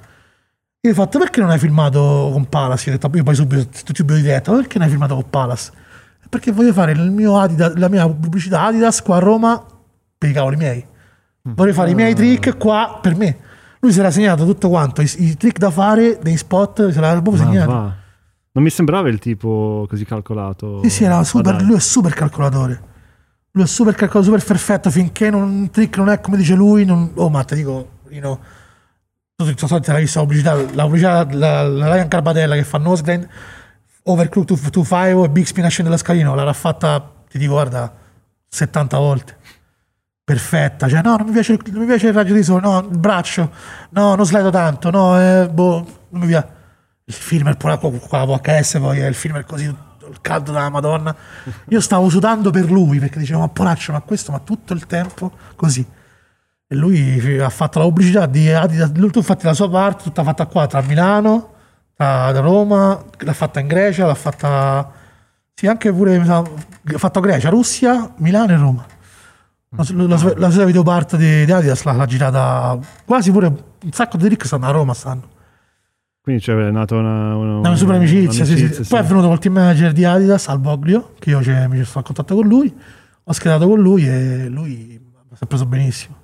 Io ho fatto, perché non hai filmato con Palace? Io ho detto, io poi subito, subito di diretta, perché non hai filmato con Palace? perché voglio fare il mio Adidas, la mia pubblicità Adidas qua a Roma per i cavoli miei. Voglio fare i miei trick qua per me. Lui si era segnato tutto quanto, i, i trick da fare dei spot, se l'era proprio segnato. Va.
Non mi sembrava il tipo così calcolato.
Sì, sì, era super, lui è super calcolatore. Lui è super calcolatore, super perfetto, finché non, un trick non è come dice lui. Non, oh, ma te dico, know, tu so, te l'hai vista la pubblicità, la pubblicità, la, la Ryan Carbatella che fa Nosegrind Overclock 2.5 e Big Spin scende dalla scalino, l'ha fatta, ti dico, guarda, 70 volte. Perfetta, cioè no, non mi piace, non mi piace il raggio di sole, no, il braccio, no, non slido tanto, no, eh, boh, non mi piace. Il film pure qua, la VHS, poi il film è così, il caldo della Madonna. Io stavo sudando per lui perché dicevo, ma poraccio, ma questo, ma tutto il tempo così. E lui ha fatto la pubblicità di Adidas, lui infatti la sua parte, tutta fatta qua tra Milano da Roma, l'ha fatta in Grecia, l'ha fatta... Sì, anche pure... Ha fatto Grecia, Russia, Milano e Roma. La, la, la sua videoparte di, di Adidas l'ha, girata quasi pure un sacco di ricchi stanno a Roma stanno.
Quindi c'è nato una, una,
una super amicizia, sì, sì. Poi è venuto col team manager di Adidas al Boglio, che io mi sono in contatto con lui, ho schedato con lui e lui mi ha preso benissimo.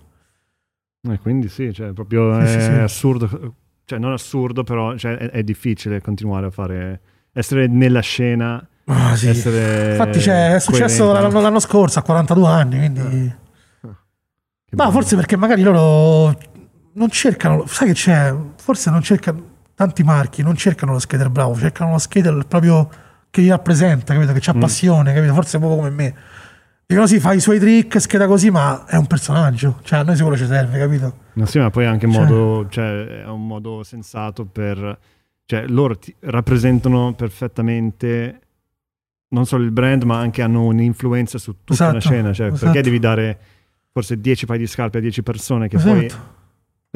E quindi sì, cioè, proprio sì, è assurdo cioè non assurdo, però cioè, è, è, difficile continuare a fare, essere nella scena.
Ah, sì. Infatti è successo l'anno, l'anno, scorso a 42 anni, quindi... Ma forse perché magari loro non cercano, sai che c'è, forse non cercano, tanti marchi non cercano lo skater bravo, cercano lo skater proprio che li rappresenta, capito? Che ha mm. passione, capito? Forse un po' come me. Dicono sì, fa i suoi trick, scheda così, ma è un personaggio. Cioè, a noi sicuro ci serve, capito?
Ma sì, ma poi anche cioè... modo, cioè, è un modo sensato per... Cioè, loro ti rappresentano perfettamente non solo il brand, ma anche hanno un'influenza su tutta esatto, la scena. Cioè, esatto. perché devi dare forse 10 paio di scarpe a 10 persone che esatto. poi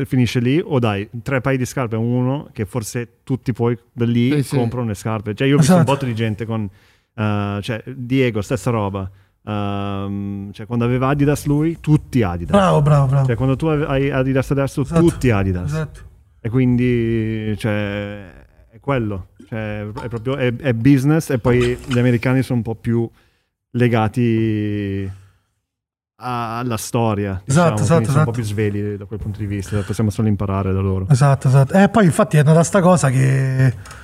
finisce lì, o dai tre paio di scarpe uno che forse tutti poi da lì sì, comprano sì. le scarpe. Cioè, io ho visto un esatto. botto di gente con... Uh, cioè, Diego, stessa roba Um, cioè quando aveva Adidas lui, tutti Adidas.
Bravo, bravo, bravo.
Cioè quando tu hai Adidas adesso, esatto. tutti Adidas. Esatto. E quindi cioè, è quello. Cioè, è proprio è, è, business e poi gli americani sono un po' più legati alla storia.
Diciamo, esatto, esatto,
sono
esatto.
un po' più svegli da quel punto di vista, possiamo solo imparare da loro.
Esatto, esatto. E poi infatti è nata sta cosa che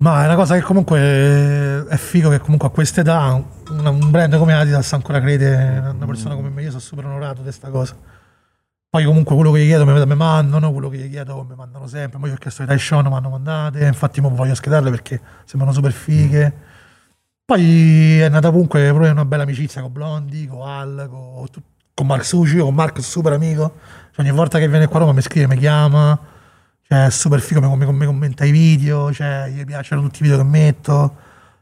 ma è una cosa che comunque è figo che comunque a quest'età un brand come Adidas ancora crede una persona come me. Io sono super onorato di questa cosa. Poi comunque quello che gli chiedo mi, mi mandano, quello che gli chiedo mi mandano sempre. Poi ho chiesto di Taishon, mi hanno mandate. Infatti mo voglio schedarle perché sembrano super fighe. Poi è nata comunque proprio una bella amicizia con Blondi, con Al, con, con Mark Suci, con Mark super amico. Cioè ogni volta che viene qua a Roma mi scrive, mi chiama cioè, è super figo, mi, mi, mi commenta i video, cioè, gli piacciono tutti i video che metto.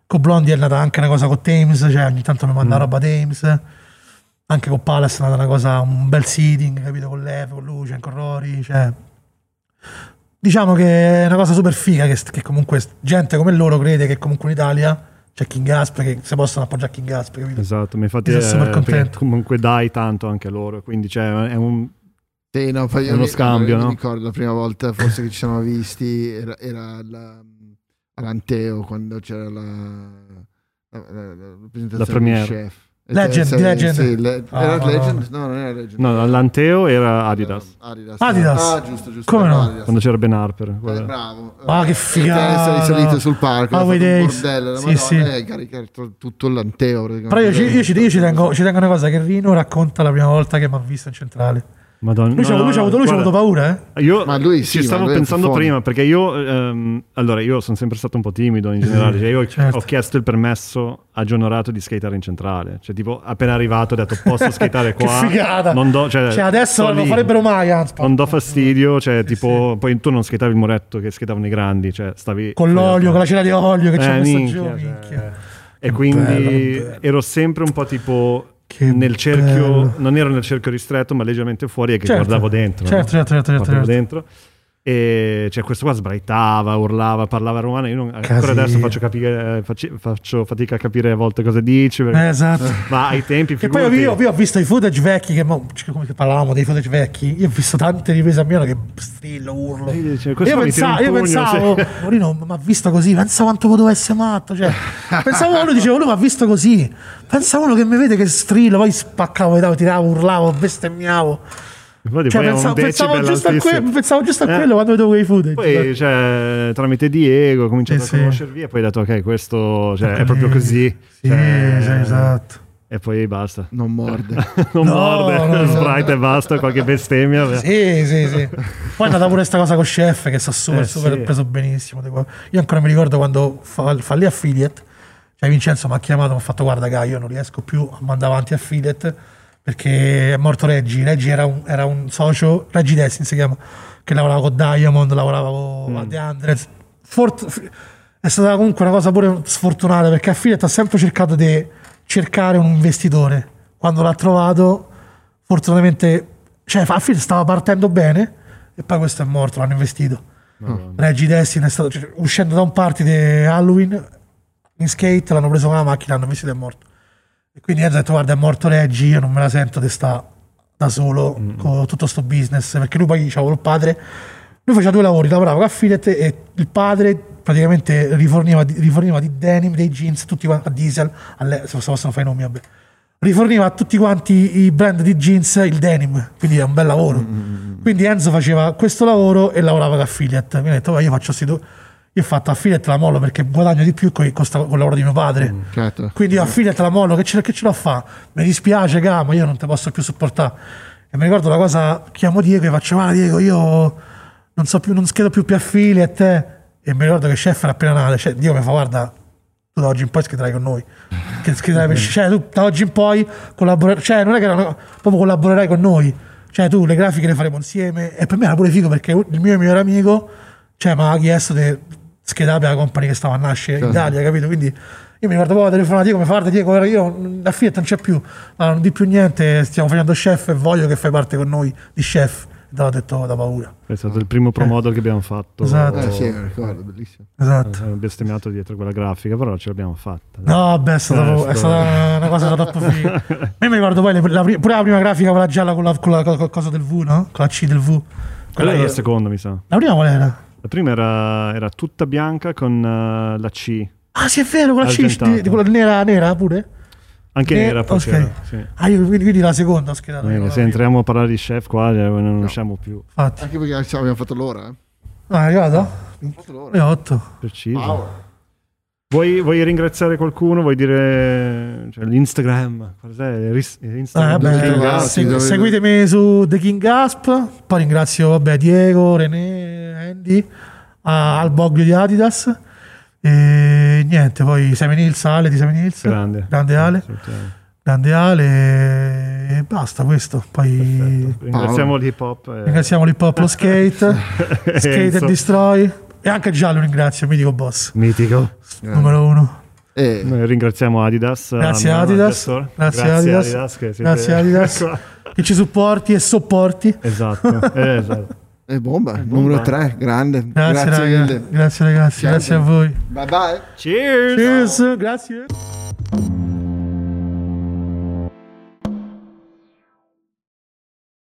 Con Blondi è nata anche una cosa con Thames, cioè ogni tanto mi manda mm. roba Thames. Anche con Palace è nata una cosa, un bel seating, capito? Con Lev, con Lucian, con Rory, cioè... Diciamo che è una cosa super figa che, che comunque gente come loro crede che comunque in Italia c'è King Gasp che si possono appoggiare King Gasp capito?
esatto, infatti è, super contento comunque dai tanto anche loro quindi cioè, è un
sì, no, poi uno mi, scambio, mi, no? Mi ricordo la prima volta forse che ci siamo visti era, era la, all'Anteo quando c'era la,
la, la, la presentazione
del chef.
Legend, di Legend.
sì, le-
Ah,
era
no,
Legend? No, non era Legend.
No, all'Anteo era Adidas.
Adidas.
Adidas.
Ah, giusto, giusto.
Come no?
Adidas.
Quando c'era Ben Harper.
Eh, bravo.
Ah, che
Eh,
figata.
Sei salito sul palco,
Ah,
un
days.
bordello,
Sì,
Madonna,
sì.
e caricato tutto l'anteo.
Però io, ci, io ci- io ci tengo, ci tengo una cosa che Rino racconta la prima volta che mi ha visto in centrale.
Madonna.
Lui, ci ha-
no,
ha
no,
avuto, lui ci ha
guarda,
avuto paura, eh?
Io
Ma lui sì,
ci
ma
stavo pensando prima perché io, ehm, allora, io sono sempre stato un po' timido in generale. Cioè io
certo.
ho chiesto il permesso a Gian Orato di skateare in centrale. Cioè, tipo, appena arrivato, ho detto posso skateare [laughs]
Che
qua.
figata.
Non do, cioè,
Cioè, adesso non lo farebbero mai, anzi.
Non do fastidio, cioè, tipo, poi tu non skatavi il muretto che skatavano i grandi, cioè, stavi
Con l'olio, con la cera di olio che c'è
Eh,
messo
minchia,
giù,
cioè,
minchia.
E
Che
quindi
bello, che bello.
ero sempre un po' tipo
Che
nel cerchio,
bello.
non ero nel cerchio ristretto, ma leggermente fuori e che
Certo.
guardavo dentro. no?
Certo, certo, certo, certo,
Guardavo
certo.
dentro. E cioè, questo qua sbraitava, urlava, parlava romano. Io non- ancora adesso faccio, capire, facci- faccio fatica a capire a volte cosa dici. perché-
Eh, esatto. [laughs]
Ma ai tempi,
E poi
figurati-
io, io ho visto i footage vecchi, che mo- cioè, come che parlavamo dei footage vecchi, io ho visto tante riprese a mio che strillo, urlo.
Sì, cioè,
io, pensavo, io
pugno,
pensavo,
sì. [laughs]
Morino mi ha visto così, pensa quanto potevo essere matto. Cioè, pensavo, lui dicevo, lui mi ha visto così. Pensavo uno che mi vede che strillo, poi spaccavo, tiravo urlavo, bestemmiavo.
Infatti,
Cioè,
poi è un
pensavo, pensavo giusto que- pensavo giusto a
Eh.
quello quando vedevo quei footage.
Poi, cioè, tramite Diego, ho cominciato
Eh,
a
sì.
conoscervi e poi ho detto, ok, questo cioè, è proprio così.
Sì,
Cioè,
sì, esatto.
E poi basta.
Non morde. [laughs]
non
No,
morde,
no, no.
Sprite e basta, qualche bestemmia.
Sì, sì, sì. Poi è andata pure questa cosa con Chef che sta super,
Eh,
super
sì.
preso benissimo. tipo. Io ancora mi ricordo quando fa, fa lì affiliate, cioè Vincenzo mi ha chiamato e mi ha fatto guarda Gai, io non riesco più a mandare avanti affiliate perché è morto Reggi. Reggi era un, era un socio, Reggi Destin si chiama, che lavorava con Diamond, lavorava con
Mm.
The Andres. Fort- è stata comunque una cosa pure sfortunata perché affiliate ha sempre cercato di cercare un investitore. Quando l'ha trovato, fortunatamente, cioè affiliate stava partendo bene e poi questo è morto, l'hanno investito.
Madonna.
Reggie Destin è stato cioè, uscendo da un party di Halloween in skate, l'hanno preso con la macchina, l'hanno investito e è morto. E quindi Enzo ha detto: Guarda, è morto Reggie, io non me la sento di sta da solo con tutto sto business. Perché lui poi c'aveva il padre, lui faceva due lavori, lavorava con affiliate e il padre praticamente riforniva, di- riforniva di denim, dei jeans, tutti quanti a diesel, alle, se possono fare i nomi, vabbè. Riforniva a tutti quanti i brand di jeans il denim, quindi è un bel lavoro. Quindi Enzo faceva questo lavoro e lavorava con affiliate. Mi ha detto, "Va, io faccio sti due. Io ho fatto affiliate la mollo perché guadagno di più con, il lavoro di mio padre.
Certo.
Quindi affiliate la mollo, che ce, che ce l'ho a fa? Mi dispiace, ga, ma io non ti posso più supportare. E mi ricordo la cosa, chiamo Diego e faccio, guarda Diego, io non so più, non schedo più più affiliate. E mi ricordo che chef era appena nato, cioè Diego mi fa, guarda, tu da oggi in poi schederai con noi. Che schederai per, cioè tu da oggi in poi collaborerai, cioè non è che era una- proprio collaborerai con noi. Cioè tu le grafiche le faremo insieme. E per me era pure figo perché il mio migliore amico, cioè mi aveva chiesto di schedare per la company che stava a nascere in Italia, capito? Quindi io mi ricordo proprio telefonato a Diego, mi fa guarda Diego, io la Fiat non c'è più, ma non di più niente, stiamo facendo chef e voglio che fai parte con noi di chef. E te l'ho detto da paura.
È stato il primo promodel che abbiamo fatto.
Esatto.
Eh sì, mi ricordo, bellissimo.
Esatto.
Abbiamo bestemmiato dietro quella grafica, però ce l'abbiamo fatta.
No, vabbè, è stata,
Eh,
è
sto-
stata una cosa troppo figa. [laughs] Io mi ricordo poi le- la, pure la prima grafica, quella gialla con la, con la co- cosa del V, no? Con la C del V.
Quella
Quella
era la seconda, mi sa.
La prima qual era?
La prima era, era tutta bianca con eh, la C.
Ah, sì, è vero, con la C di, di quella nera, nera pure?
Anche
Ne-
nera poi
ok.
c'era, sì.
Ah, io quindi, quindi la seconda ho schedato.
Eh,
io,
se entriamo a parlare di chef qua eh, non usciamo più
Infatti.
Anche perché abbiamo fatto l'ora. Eh.
Ah, è arrivato?
Abbiamo fatto l'ora.
Io 8.
preciso.
Power.
Vuoi, vuoi ringraziare qualcuno? Vuoi dire cioè, l'Instagram? Cos'è? Instagram?
Ah, segu-
dove-
seguitemi su The King Gasp. Poi ringrazio vabbè, Diego, René, Andy, a- al Boglio di Adidas. E niente, poi Seven Hills, Ale di Seven Hills.
Grande.
Grande Ale. Grande Ale. E basta questo. Poi
Ringraziamo l'hip hop. e-
ringraziamo l'hip hop, lo skate, [laughs] skate and destroy. E anche Giallo ringrazio, mitico boss.
Mitico.
Numero uno.
E
Noi ringraziamo Adidas.
Grazie
Anna
Adidas,
Gestor.
grazie Adidas,
che siete
grazie Adidas.
qua. [laughs]
Che ci supporti e sopporti.
esatto. eh, [laughs] esatto.
e bomba,
bomba.
numero 3, grande.
Grazie,
Grazie.
Grazie ragazzi,
Ciao.
grazie a voi.
Bye bye.
Cheers.
Cheers, grazie.